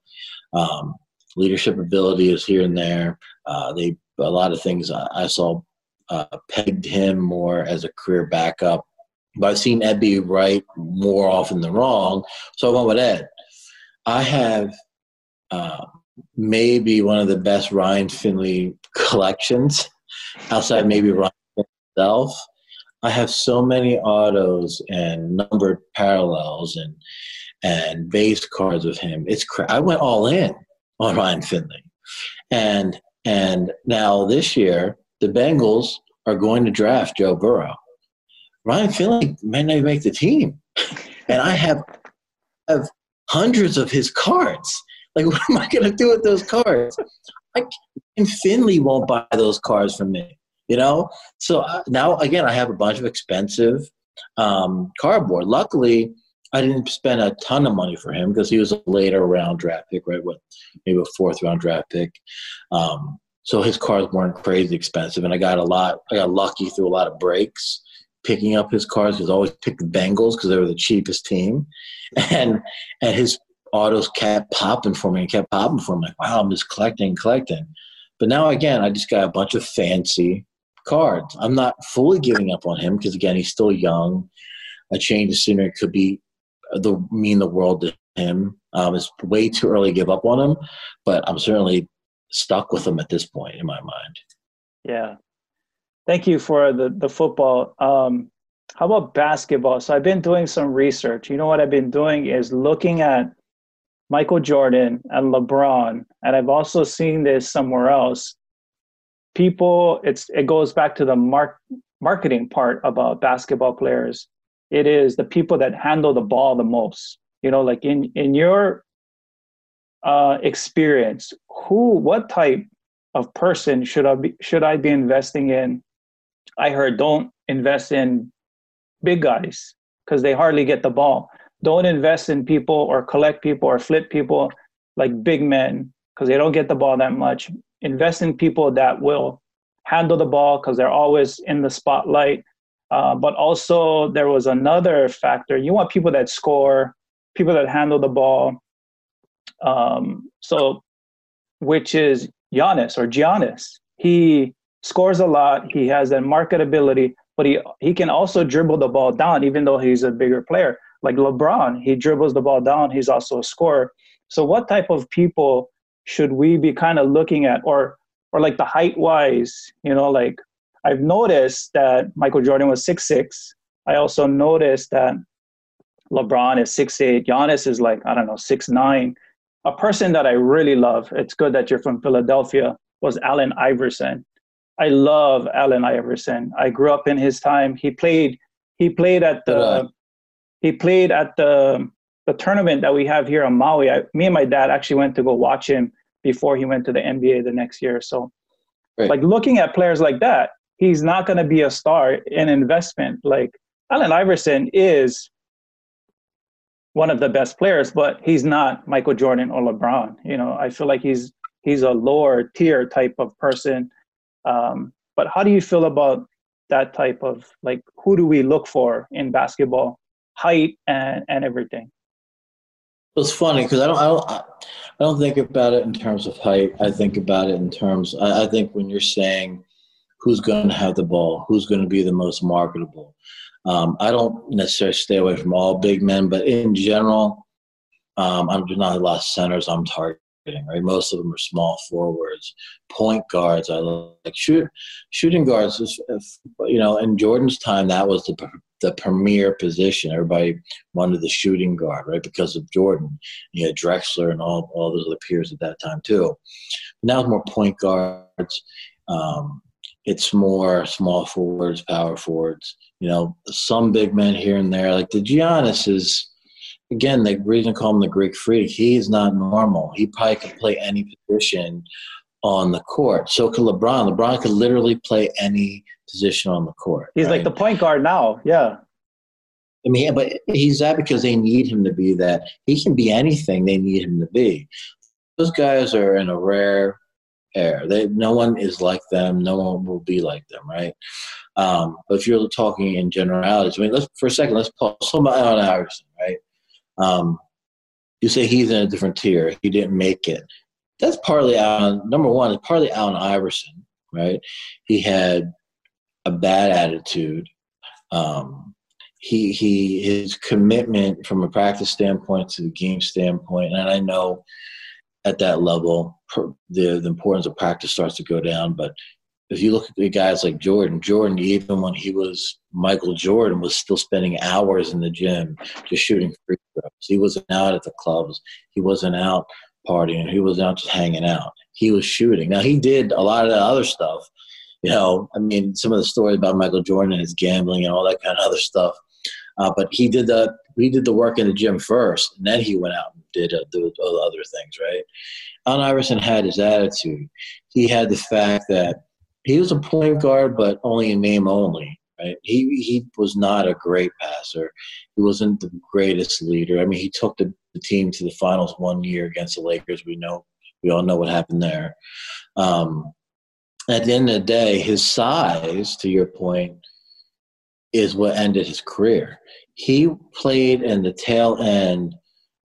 Um, leadership ability is here and there. Uh, they a lot of things I, I saw uh, pegged him more as a career backup. But I've seen Ed be right more often than wrong, so I went with Ed. I have uh, maybe one of the best Ryan Finley collections outside maybe Ryan himself. I have so many autos and numbered parallels and and base cards of him. It's cra- I went all in. On Ryan Finley. And and now this year, the Bengals are going to draft Joe Burrow. Ryan Finley may not make the team. And I have have hundreds of his cards. Like, what am I going to do with those cards? I, and Finley won't buy those cards from me, you know? So uh, now, again, I have a bunch of expensive um, cardboard. Luckily, I didn't spend a ton of money for him because he was a later round draft pick, right? What, maybe a fourth round draft pick. Um, so his cars weren't crazy expensive, and I got a lot. I got lucky through a lot of breaks picking up his cars because I always picked the Bengals because they were the cheapest team, and and his autos kept popping for me and kept popping for me. Like, wow, I'm just collecting, collecting. But now again, I just got a bunch of fancy cards. I'm not fully giving up on him because again, he's still young. A change of scenery could be the mean the world to him. Um, it's way too early to give up on him, but I'm certainly stuck with him at this point in my mind. Yeah, thank you for the the football. Um, how about basketball? So I've been doing some research. You know what I've been doing is looking at Michael Jordan and LeBron, and I've also seen this somewhere else. People, it's it goes back to the mark, marketing part about basketball players. It is the people that handle the ball the most. You know, like in in your uh, experience, who, what type of person should I be should I be investing in? I heard don't invest in big guys because they hardly get the ball don't invest in people or collect people or flip people like big men because they don't get the ball that much. Invest in people that will handle the ball because they're always in the spotlight. Uh, but also, there was another factor. You want people that score, people that handle the ball. Um, so, which is Giannis or Giannis. He scores a lot. He has that marketability, but he he can also dribble the ball down, even though he's a bigger player like LeBron, he dribbles the ball down, he's also a scorer. So what type of people should we be kind of looking at or or like the height wise, you know, like I've noticed that Michael Jordan was six six. I also noticed that LeBron is six eight. Giannis is like, I don't know, six nine. A person that I really love, it's good that you're from Philadelphia, was Allen Iverson. I love Allen Iverson. I grew up in his time. He played he played at the he played at the the tournament that we have here in Maui. I, me and my dad actually went to go watch him before he went to the NBA the next year. So, right. like looking at players like that, he's not going to be a star in investment. Like Allen Iverson is one of the best players, but he's not Michael Jordan or LeBron. You know, I feel like he's he's a lower tier type of person. Um, but how do you feel about that type of like who do we look for in basketball height and, and everything. It's funny because I don't, I don't, I don't think about it in terms of height. I think about it in terms. I, I think when you're saying who's going to have the ball, who's going to be the most marketable. Um, I don't necessarily stay away from all big men, but in general, um, I'm not a lot of centers I'm targeting. Right, most of them are small forwards, point guards. I like shoot, shooting guards. Is, you know, in Jordan's time, that was the the premier position. Everybody wanted the shooting guard, right, because of Jordan. You had Drexler and all, all those other peers at that time, too. Now it's more point guards. Um, it's more small forwards, power forwards. You know, some big men here and there. Like the Giannis is, again, the reason I call him the Greek freak, he's not normal. He probably could play any position on the court. So could LeBron. LeBron could literally play any position on the court. He's right? like the point guard now. Yeah. I mean, but he's that because they need him to be that. He can be anything they need him to be. Those guys are in a rare They, no one is like them. No one will be like them, right? Um, but if you're talking in generalities, I mean, let's for a second, let's pause. Somebody on Iverson, right? Um, you say he's in a different tier. He didn't make it. That's partly out. Number one, it's partly Allen Iverson, right? He had a bad attitude. Um, he he his commitment from a practice standpoint to the game standpoint, and I know at that level the the importance of practice starts to go down. But if you look at the guys like Jordan, Jordan even when he was Michael Jordan was still spending hours in the gym just shooting free throws. He wasn't out at the clubs. He wasn't out partying. He was not just hanging out. He was shooting. Now he did a lot of that other stuff. You know, I mean, some of the stories about Michael Jordan and his gambling and all that kind of other stuff. Uh, but he did the he did the work in the gym first, and then he went out and did uh, the, the other things. Right? Allen Iverson had his attitude. He had the fact that he was a point guard, but only in name only. Right? He he was not a great passer. He wasn't the greatest leader. I mean, he took the, the team to the finals one year against the Lakers. We know we all know what happened there. Um, at the end of the day, his size, to your point, is what ended his career. He played in the tail end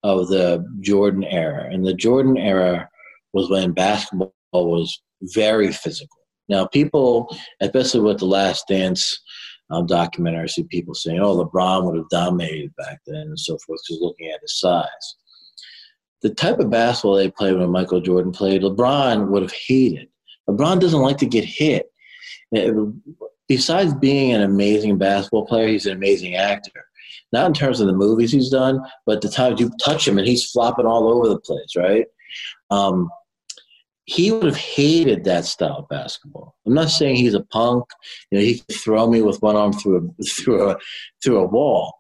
of the Jordan era, and the Jordan era was when basketball was very physical. Now, people, especially with the Last Dance um, documentary, I see people saying, "Oh, LeBron would have dominated back then," and so forth, just looking at his size. The type of basketball they played when Michael Jordan played, LeBron would have hated. LeBron doesn't like to get hit. Besides being an amazing basketball player, he's an amazing actor. Not in terms of the movies he's done, but the times you touch him and he's flopping all over the place, right? Um, he would have hated that style of basketball. I'm not saying he's a punk. You know, he could throw me with one arm through a through a through a wall,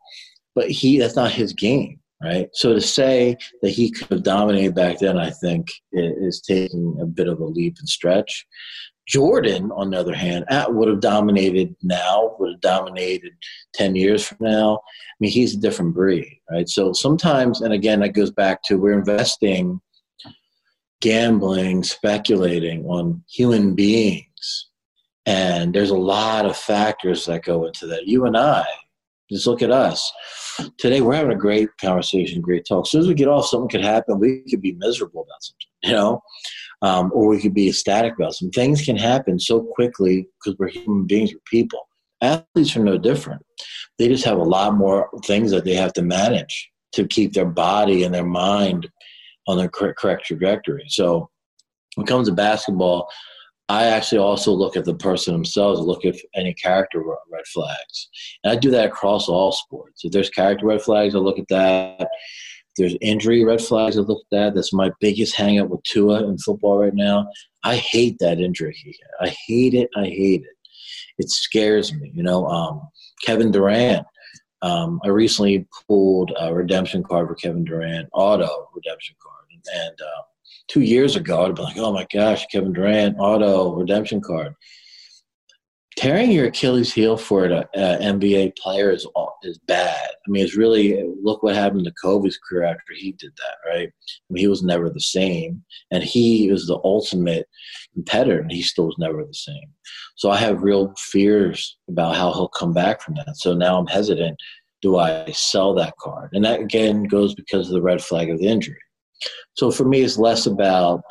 but he that's not his game, right? So to say that he could have dominated back then, I think, is taking a bit of a leap and stretch. Jordan, on the other hand, uh, would have dominated now, would have dominated 10 years from now. I mean, he's a different breed, right? So sometimes, and again, that goes back to we're investing gambling, speculating on human beings. And there's a lot of factors that go into that. You and I, just look at us. Today we're having a great conversation, great talk. As soon as we get off, something could happen. We could be miserable about something, you know, um, or we could be ecstatic about some things. Can happen so quickly because we're human beings, we're people. Athletes are no different. They just have a lot more things that they have to manage to keep their body and their mind on the correct trajectory. So when it comes to basketball, I actually also look at the person themselves, look at any character red flags. And I do that across all sports. If there's character red flags, I look at that. There's injury red flags, I look at. That's my biggest hangup with Tua in football right now. I hate that injury. I hate it. I hate it. It scares me. You know, um, Kevin Durant, um, I recently pulled a redemption card for Kevin Durant, auto redemption card. And uh, two years ago, I'd be like, oh my gosh, Kevin Durant, auto, redemption card. Tearing your Achilles heel for an uh, NBA player is, is bad. I mean, it's really, look what happened to Kobe's career after he did that, right? I mean, he was never the same. And he was the ultimate competitor, and he still was never the same. So I have real fears about how he'll come back from that. So now I'm hesitant. Do I sell that card? And that again goes because of the red flag of the injury. So for me, it's less about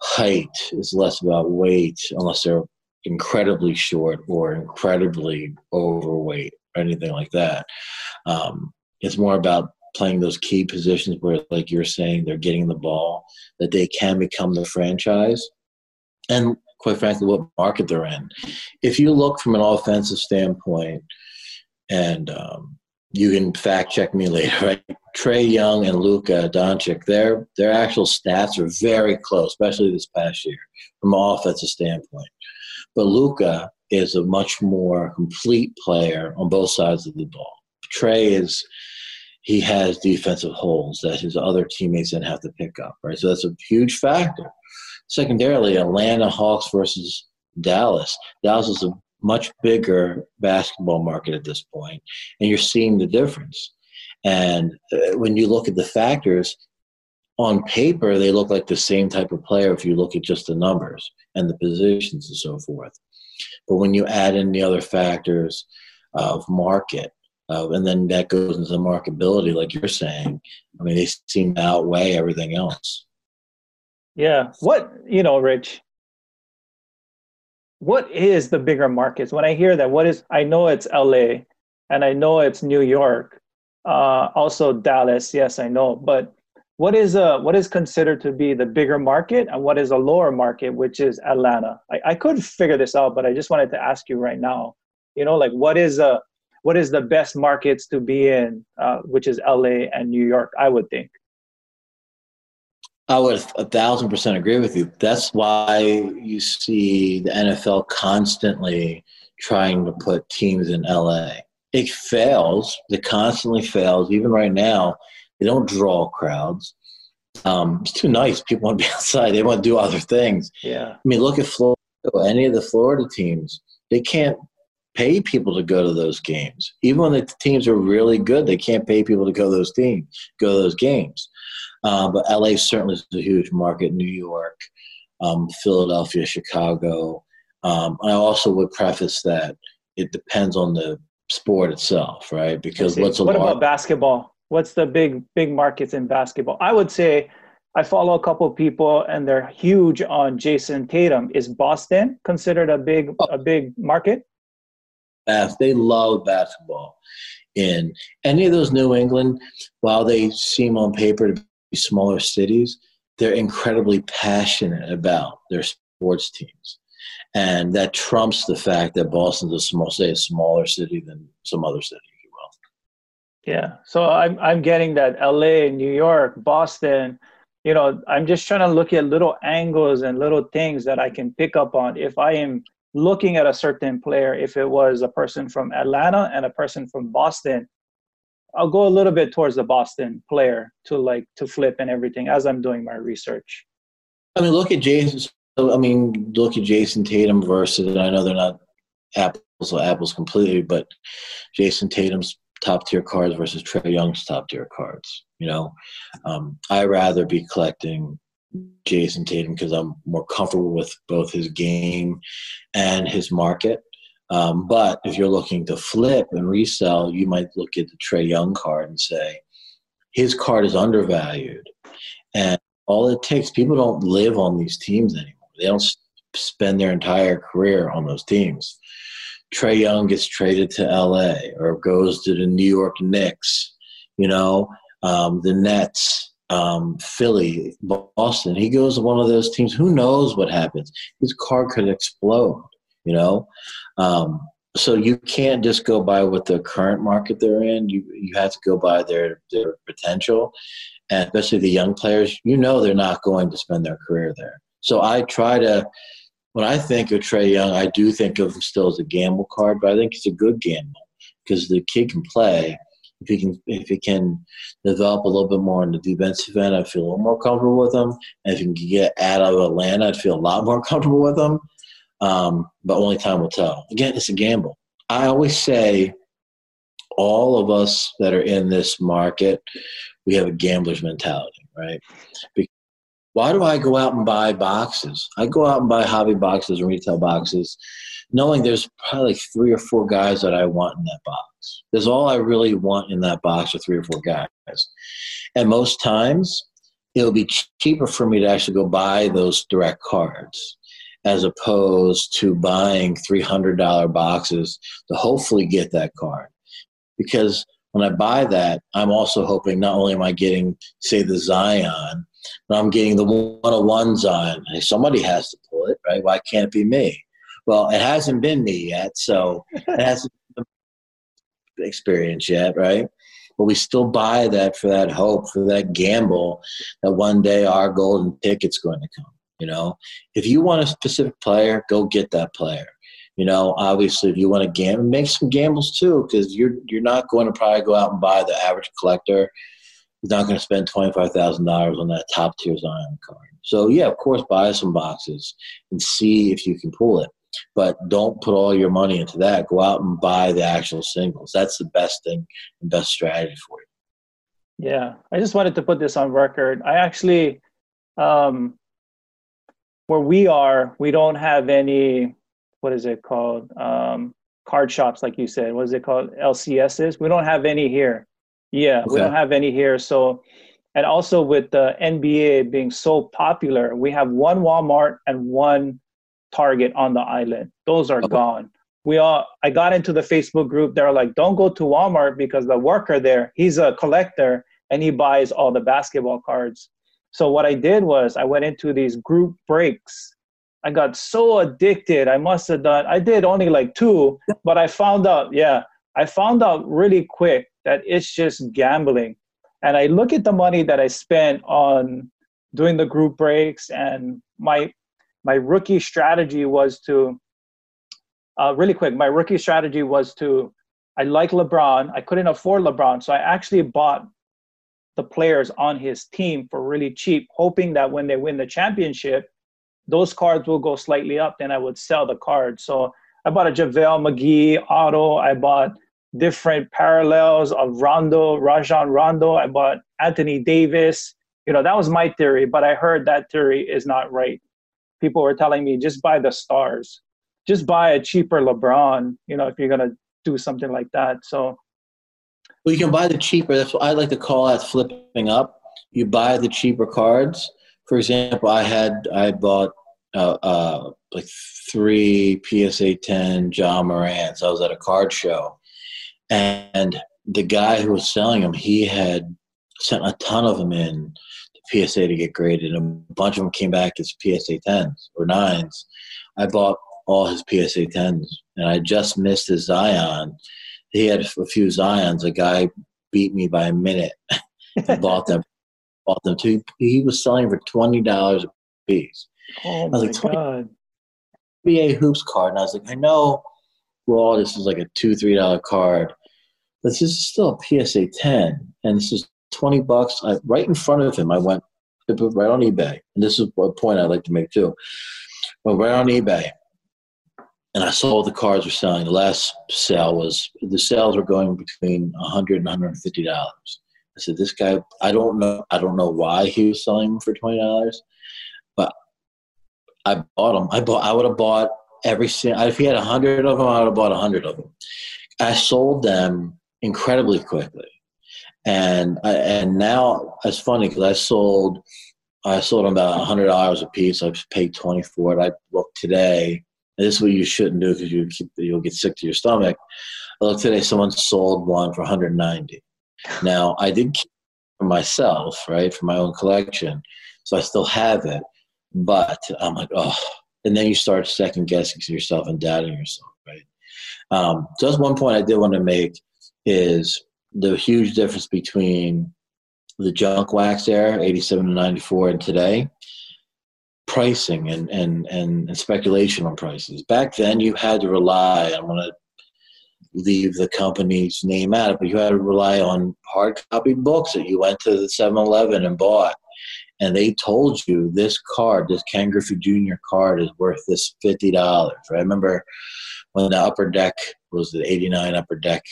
height, it's less about weight, unless they're incredibly short or incredibly overweight or anything like that. Um, it's more about playing those key positions where, like you're saying, they're getting the ball, that they can become the franchise. And quite frankly, what market they're in. If you look from an offensive standpoint, and um, you can fact check me later, right? Trae Young and Luka Doncic, their their actual stats are very close, especially this past year from an offensive standpoint. But Luka is a much more complete player on both sides of the ball. Trae is he has defensive holes that his other teammates then have to pick up, right? So that's a huge factor. Secondarily, Atlanta Hawks versus Dallas. Dallas is a much bigger basketball market at this point, and you're seeing the difference. And uh, when you look at the factors, on paper, they look like the same type of player if you look at just the numbers and the positions and so forth. But when you add in the other factors of market, uh, and then that goes into the marketability, like you're saying, I mean, they seem to outweigh everything else. Yeah. What, you know, Rich, what is the bigger markets? When I hear that, what is, I know it's LA and I know it's New York, uh, also Dallas. Yes, I know. But what is a what is considered to be the bigger market, and what is a lower market, which is Atlanta? I, I could figure this out, but I just wanted to ask you right now. You know, like what is a what is the best markets to be in, uh, which is LA and New York? I would think. I would a thousand percent agree with you. That's why you see the NFL constantly trying to put teams in LA. It fails. It constantly fails. Even right now, they don't draw crowds. Um, it's too nice. People want to be outside. They want to do other things. Yeah. I mean, look at Florida. Any of the Florida teams, they can't pay people to go to those games. Even when the teams are really good, they can't pay people to go to those teams, go to those games. Uh, but LA certainly is a huge market. New York, um, Philadelphia, Chicago. Um, I also would preface that it depends on the sport itself, right? Because what's a lot what large- about basketball? What's the big big markets in basketball? I would say I follow a couple people and they're huge on Jayson Tatum. Is Boston considered a big oh. a big market? They love basketball. In any of those New England, while they seem on paper to be smaller cities, they're incredibly passionate about their sports teams. And that trumps the fact that Boston's a small, say, a smaller city than some other city, if you will. Yeah. So I'm I'm getting that LA, New York, Boston, you know, I'm just trying to look at little angles and little things that I can pick up on if I am looking at a certain player, if it was a person from Atlanta and a person from Boston, I'll go a little bit towards the Boston player to like to flip and everything as I'm doing my research. I mean, look at Jayson. I mean, look at Jayson Tatum versus. I know they're not apples to apples completely, but Jayson Tatum's top tier cards versus Trae Young's top tier cards. You know, um, I rather be collecting Jayson Tatum because I'm more comfortable with both his game and his market. Um, but if you're looking to flip and resell, you might look at the Trae Young card and say, his card is undervalued. And all it takes, people don't live on these teams anymore. They don't spend their entire career on those teams. Trae Young gets traded to LA or goes to the New York Knicks, you know, um, the Nets um, Philly, Boston. He goes to one of those teams. Who knows what happens? His car could explode. You know, um, so you can't just go by what the current market they're in. You you have to go by their their potential, and especially the young players. You know, they're not going to spend their career there. So I try to. When I think of Trae Young, I do think of him still as a gamble card, but I think it's a good gamble because the kid can play if he can if he can develop a little bit more in the defensive end, I feel a little more comfortable with him. And if he can get out of Atlanta, I'd feel a lot more comfortable with him. Um, but only time will tell. Again, it's a gamble. I always say all of us that are in this market, we have a gambler's mentality, right? Because why do I go out and buy boxes? I go out and buy hobby boxes and retail boxes, knowing there's probably three or four guys that I want in that box. There's all I really want in that box are three or four guys. And most times, it'll be cheaper for me to actually go buy those direct cards as opposed to buying $300 boxes to hopefully get that card. Because when I buy that, I'm also hoping not only am I getting, say, the Zion, but I'm getting the 101 Zion. Hey, somebody has to pull it, right? Why can't it be me? Well, it hasn't been me yet, so it hasn't been the experience yet, right? But we still buy that for that hope, for that gamble that one day our golden ticket's going to come. You know, if you want a specific player, go get that player. You know, obviously, if you want to gamble, make some gambles too, because you're you're not going to probably go out and buy the average collector. He's not going to spend twenty five thousand dollars on that top tier Zion card. So yeah, of course, buy some boxes and see if you can pull it but don't put all your money into that. Go out and buy the actual singles. That's the best thing and best strategy for you. Yeah, I just wanted to put this on record. I actually, um, where we are, we don't have any. What is it called? Um, card shops, like you said. What is it called? LCSs. We don't have any here. Yeah, okay. we don't have any here. So, and also with the NBA being so popular, we have one Walmart and one Target on the island. Those are okay. gone. We all I got into the Facebook group. They're like, don't go to Walmart because the worker there, he's a collector and he buys all the basketball cards. So what I did was I went into these group breaks. I got so addicted. I must have done I did only like two, but I found out, yeah, I found out really quick that it's just gambling. And I look at the money that I spent on doing the group breaks, and my my rookie strategy was to uh, really quick. My rookie strategy was to I like LeBron. I couldn't afford LeBron, so I actually bought the players on his team for really cheap, hoping that when they win the championship, those cards will go slightly up. Then I would sell the cards. So I bought a JaVale McGee auto. I bought different parallels of Rondo, Rajon Rondo. I bought Anthony Davis. You know, that was my theory, but I heard that theory is not right. People were telling me just buy the stars, just buy a cheaper LeBron, you know, if you're going to do something like that. So, well, you can buy the cheaper. That's what I like to call that flipping up. You buy the cheaper cards. For example, I had, I bought uh, uh, like three PSA 10 Ja Morants. I was at a card show and the guy who was selling them, he had sent a ton of them in to PSA to get graded, and a bunch of them came back as PSA 10s or 9s. I bought all his PSA 10s, and I just missed his Zion. He had a few Zions. A guy beat me by a minute and bought them. Bought them too. He was selling for twenty dollars a piece. Oh my like, god! NBA hoops card, and I was like, I know. Well, this is like a two, three dollar card, this is still a PSA 10, and this is 20 bucks. I, right in front of him, I went right on eBay, and this is a point I'd like to make too. Went right on eBay, and I saw the cars were selling. The last sale was the sales were going between 100 and 150 dollars. I said, "This guy, I don't know, I don't know why he was selling them for twenty dollars, but I bought them. I bought. I would have bought every single. If he had a hundred of them, I would have bought a hundred of them. I sold them incredibly quickly. And I, and now it's funny because I sold I sold them about hundred dollars a piece. I paid twenty for it. I looked today. this is what you shouldn't do because you you'll get sick to your stomach. I looked today. Someone sold one for 190. Now I did keep for myself, right, for my own collection, so I still have it. But I'm like, oh, and then you start second guessing yourself and doubting yourself, right? Um, so that's one point I did want to make is the huge difference between the junk wax era, 87 to 94, and today pricing and, and, and, and speculation on prices. Back then, you had to rely, I'm going to leave the company's name out, but you had to rely on hard copy books that you went to the 7 Eleven and bought. And they told you this card, this Ken Griffey Jr. card, is worth this $50. Right? I remember when the upper deck was the 89 upper deck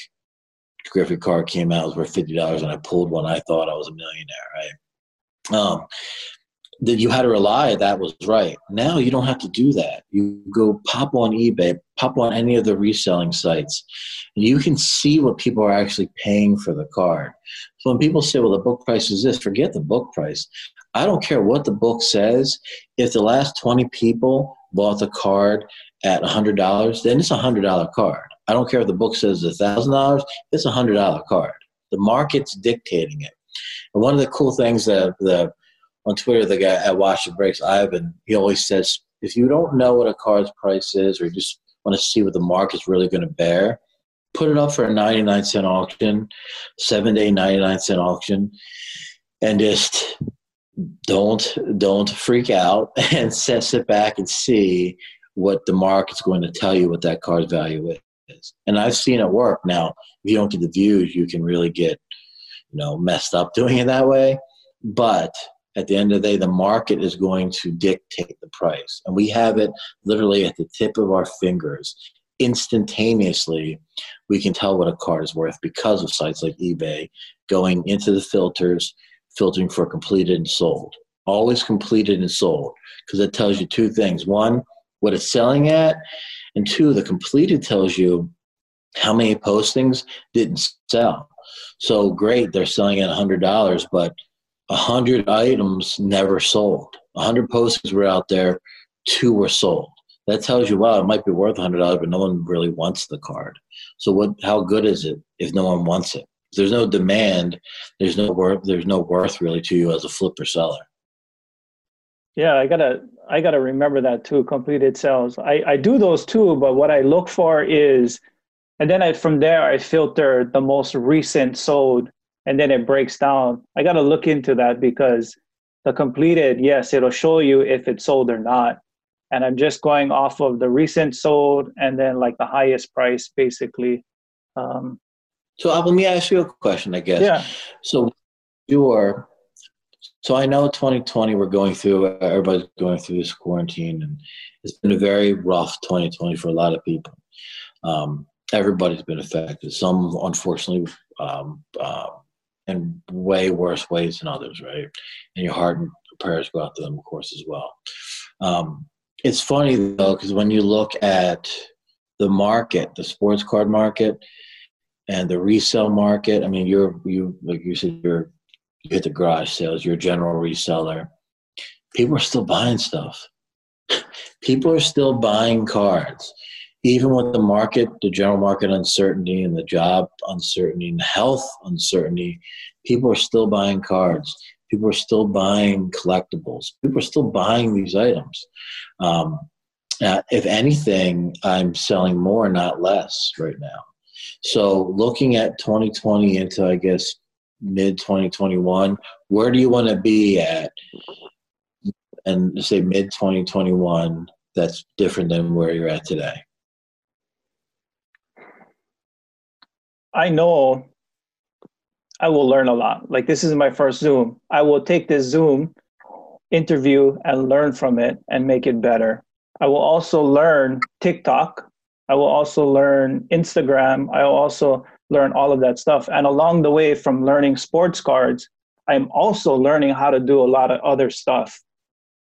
Griffey card came out, it was worth fifty dollars, and I pulled one. I thought I was a millionaire, right? Um, that you had to rely that was right. Now you don't have to do that. You go pop on eBay, pop on any of the reselling sites, and you can see what people are actually paying for the card. So when people say, "Well, the book price is this," forget the book price. I don't care what the book says. If the last twenty people bought the card at $100, then it's a $100 card. I don't care if the book says $1,000, it's a $100 card. The market's dictating it. And one of the cool things that the on Twitter, the guy at Watch the Breaks, Ivan, he always says, if you don't know what a card's price is or you just want to see what the market's really going to bear, put it up for a 99 cent auction, seven day 99 cent auction, and just don't don't freak out and sit back and see what the market's going to tell you what that card's value is. And I've seen it work. Now, if you don't get the views, you can really get, you know, messed up doing it that way. But at the end of the day, the market is going to dictate the price. And we have it literally at the tip of our fingers. Instantaneously, we can tell what a card is worth because of sites like eBay going into the filters, filtering for completed and sold. Always completed and sold because it tells you two things. One, what it's selling at, and two, the completed tells you how many postings didn't sell. So great, they're selling at $100, but 100 items never sold. 100 postings were out there, two were sold. That tells you, wow, it might be worth $100, but no one really wants the card. So what? How good is it if no one wants it? If there's no demand. There's no worth. There's no worth really to you as a flipper seller. Yeah, I gotta I gotta remember that too. Completed sales. I I do those too, but what I look for is, and then I from there I filter the most recent sold, and then it breaks down. I gotta look into that because the completed, yes, it'll show you if it's sold or not. And I'm just going off of the recent sold and then like the highest price basically. Um, so uh, let me ask you a question, I guess. Yeah. So you're, so I know 2020 we're going through, everybody's going through this quarantine and it's been a very rough 2020 for a lot of people. Um, everybody's been affected. Some, unfortunately, um, uh, in way worse ways than others, right? And your heart and prayers go out to them, of course, as well. Um, it's funny though, because when you look at the market, the sports card market, and the resale market, I mean, you're you like you said, you're you hit the garage sales, you're a general reseller. People are still buying stuff. People are still buying cards even with the market, the general market uncertainty and the job uncertainty and the health uncertainty, people are still buying cards. People are still buying collectibles. People are still buying these items. Um, uh, if anything, I'm selling more, not less, right now. So, looking at 2020 into, I guess, mid 2021, where do you want to be at? And say mid 2021, that's different than where you're at today. I know I will learn a lot. Like this is my first Zoom. I will take this Zoom interview and learn from it and make it better. I will also learn TikTok. I will also learn Instagram. I will also learn all of that stuff. And along the way, from learning sports cards, I'm also learning how to do a lot of other stuff.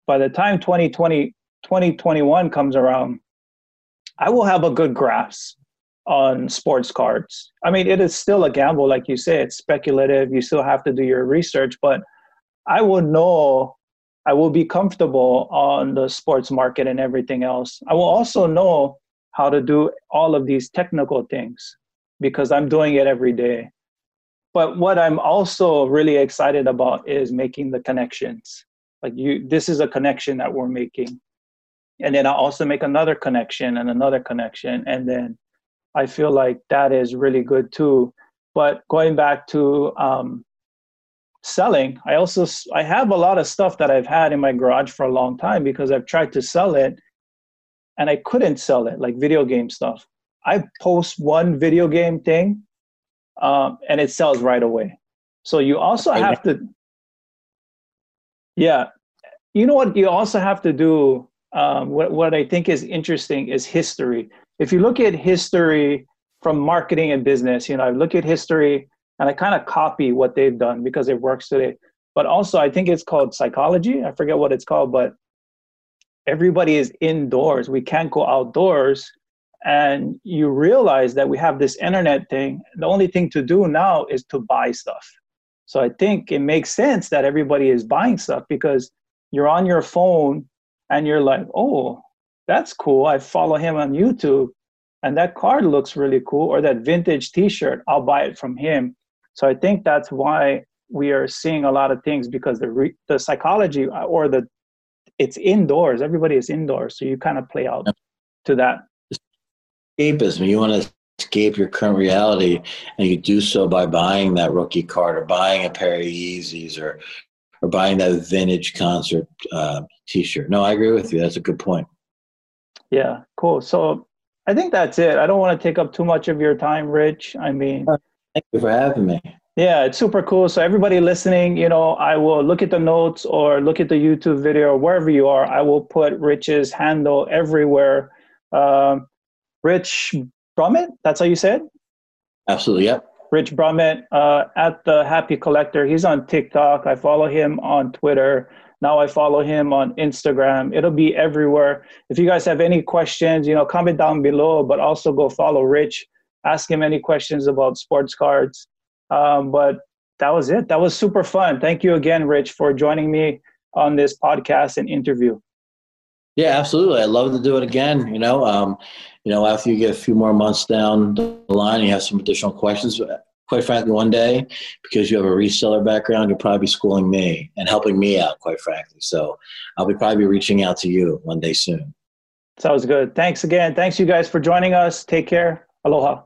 By the time 2020, 2021 comes around, I will have a good grasp on sports cards. I mean, it is still a gamble, like you say, it's speculative. You still have to do your research, but I will know, I will be comfortable on the sports market and everything else. I will also know how to do all of these technical things because I'm doing it every day. But what I'm also really excited about is making the connections. Like you, this is a connection that we're making. And then I'll also make another connection and another connection. And then I feel like that is really good too. But going back to um, selling, I also I have a lot of stuff that I've had in my garage for a long time because I've tried to sell it, and I couldn't sell it, like video game stuff. I post one video game thing, um, and it sells right away. So you also have to, yeah, you know what? You also have to do. Um, what what I think is interesting is history if you look at history from marketing and business, you know, I look at history and I kind of copy what they've done because it works today. But also, I think it's called psychology. I forget what it's called, but everybody is indoors. We can't go outdoors. And you realize that we have this internet thing. The only thing to do now is to buy stuff. So I think it makes sense that everybody is buying stuff because you're on your phone and you're like, oh, that's cool. I follow him on YouTube and that card looks really cool or that vintage t-shirt, I'll buy it from him. So I think that's why we are seeing a lot of things because the re- the psychology uh, or the it's indoors. Everybody is indoors, so you kind of play out to that. Escapism. You want to escape your current reality, and you do so by buying that rookie card or buying a pair of Yeezys or or buying that vintage concert uh, T-shirt. No, I agree with you. That's a good point. Yeah, cool. So I think that's it. I don't want to take up too much of your time, Rich. I mean, thank you for having me. Yeah, it's super cool. So everybody listening, you know, I will look at the notes or look at the YouTube video or wherever you are. I will put Rich's handle everywhere. Um, Rich Brummett, that's how you said? Absolutely, yep. Rich Brummett uh, at the Happy Collector. He's on TikTok. I follow him on Twitter. Now I follow him on Instagram. It'll be everywhere. If you guys have any questions, you know, comment down below, but also go follow Rich. Ask him any questions about sports cards. Um, but that was it. That was super fun. Thank you again, Rich, for joining me on this podcast and interview. Yeah, absolutely. I'd love to do it again. You know, um, you know, after you get a few more months down the line, you have some additional questions quite frankly, one day, because you have a reseller background, you'll probably be schooling me and helping me out, quite frankly. So I'll be probably reaching out to you one day soon. Sounds good. Thanks again. Thanks, you guys, for joining us. Take care. Aloha.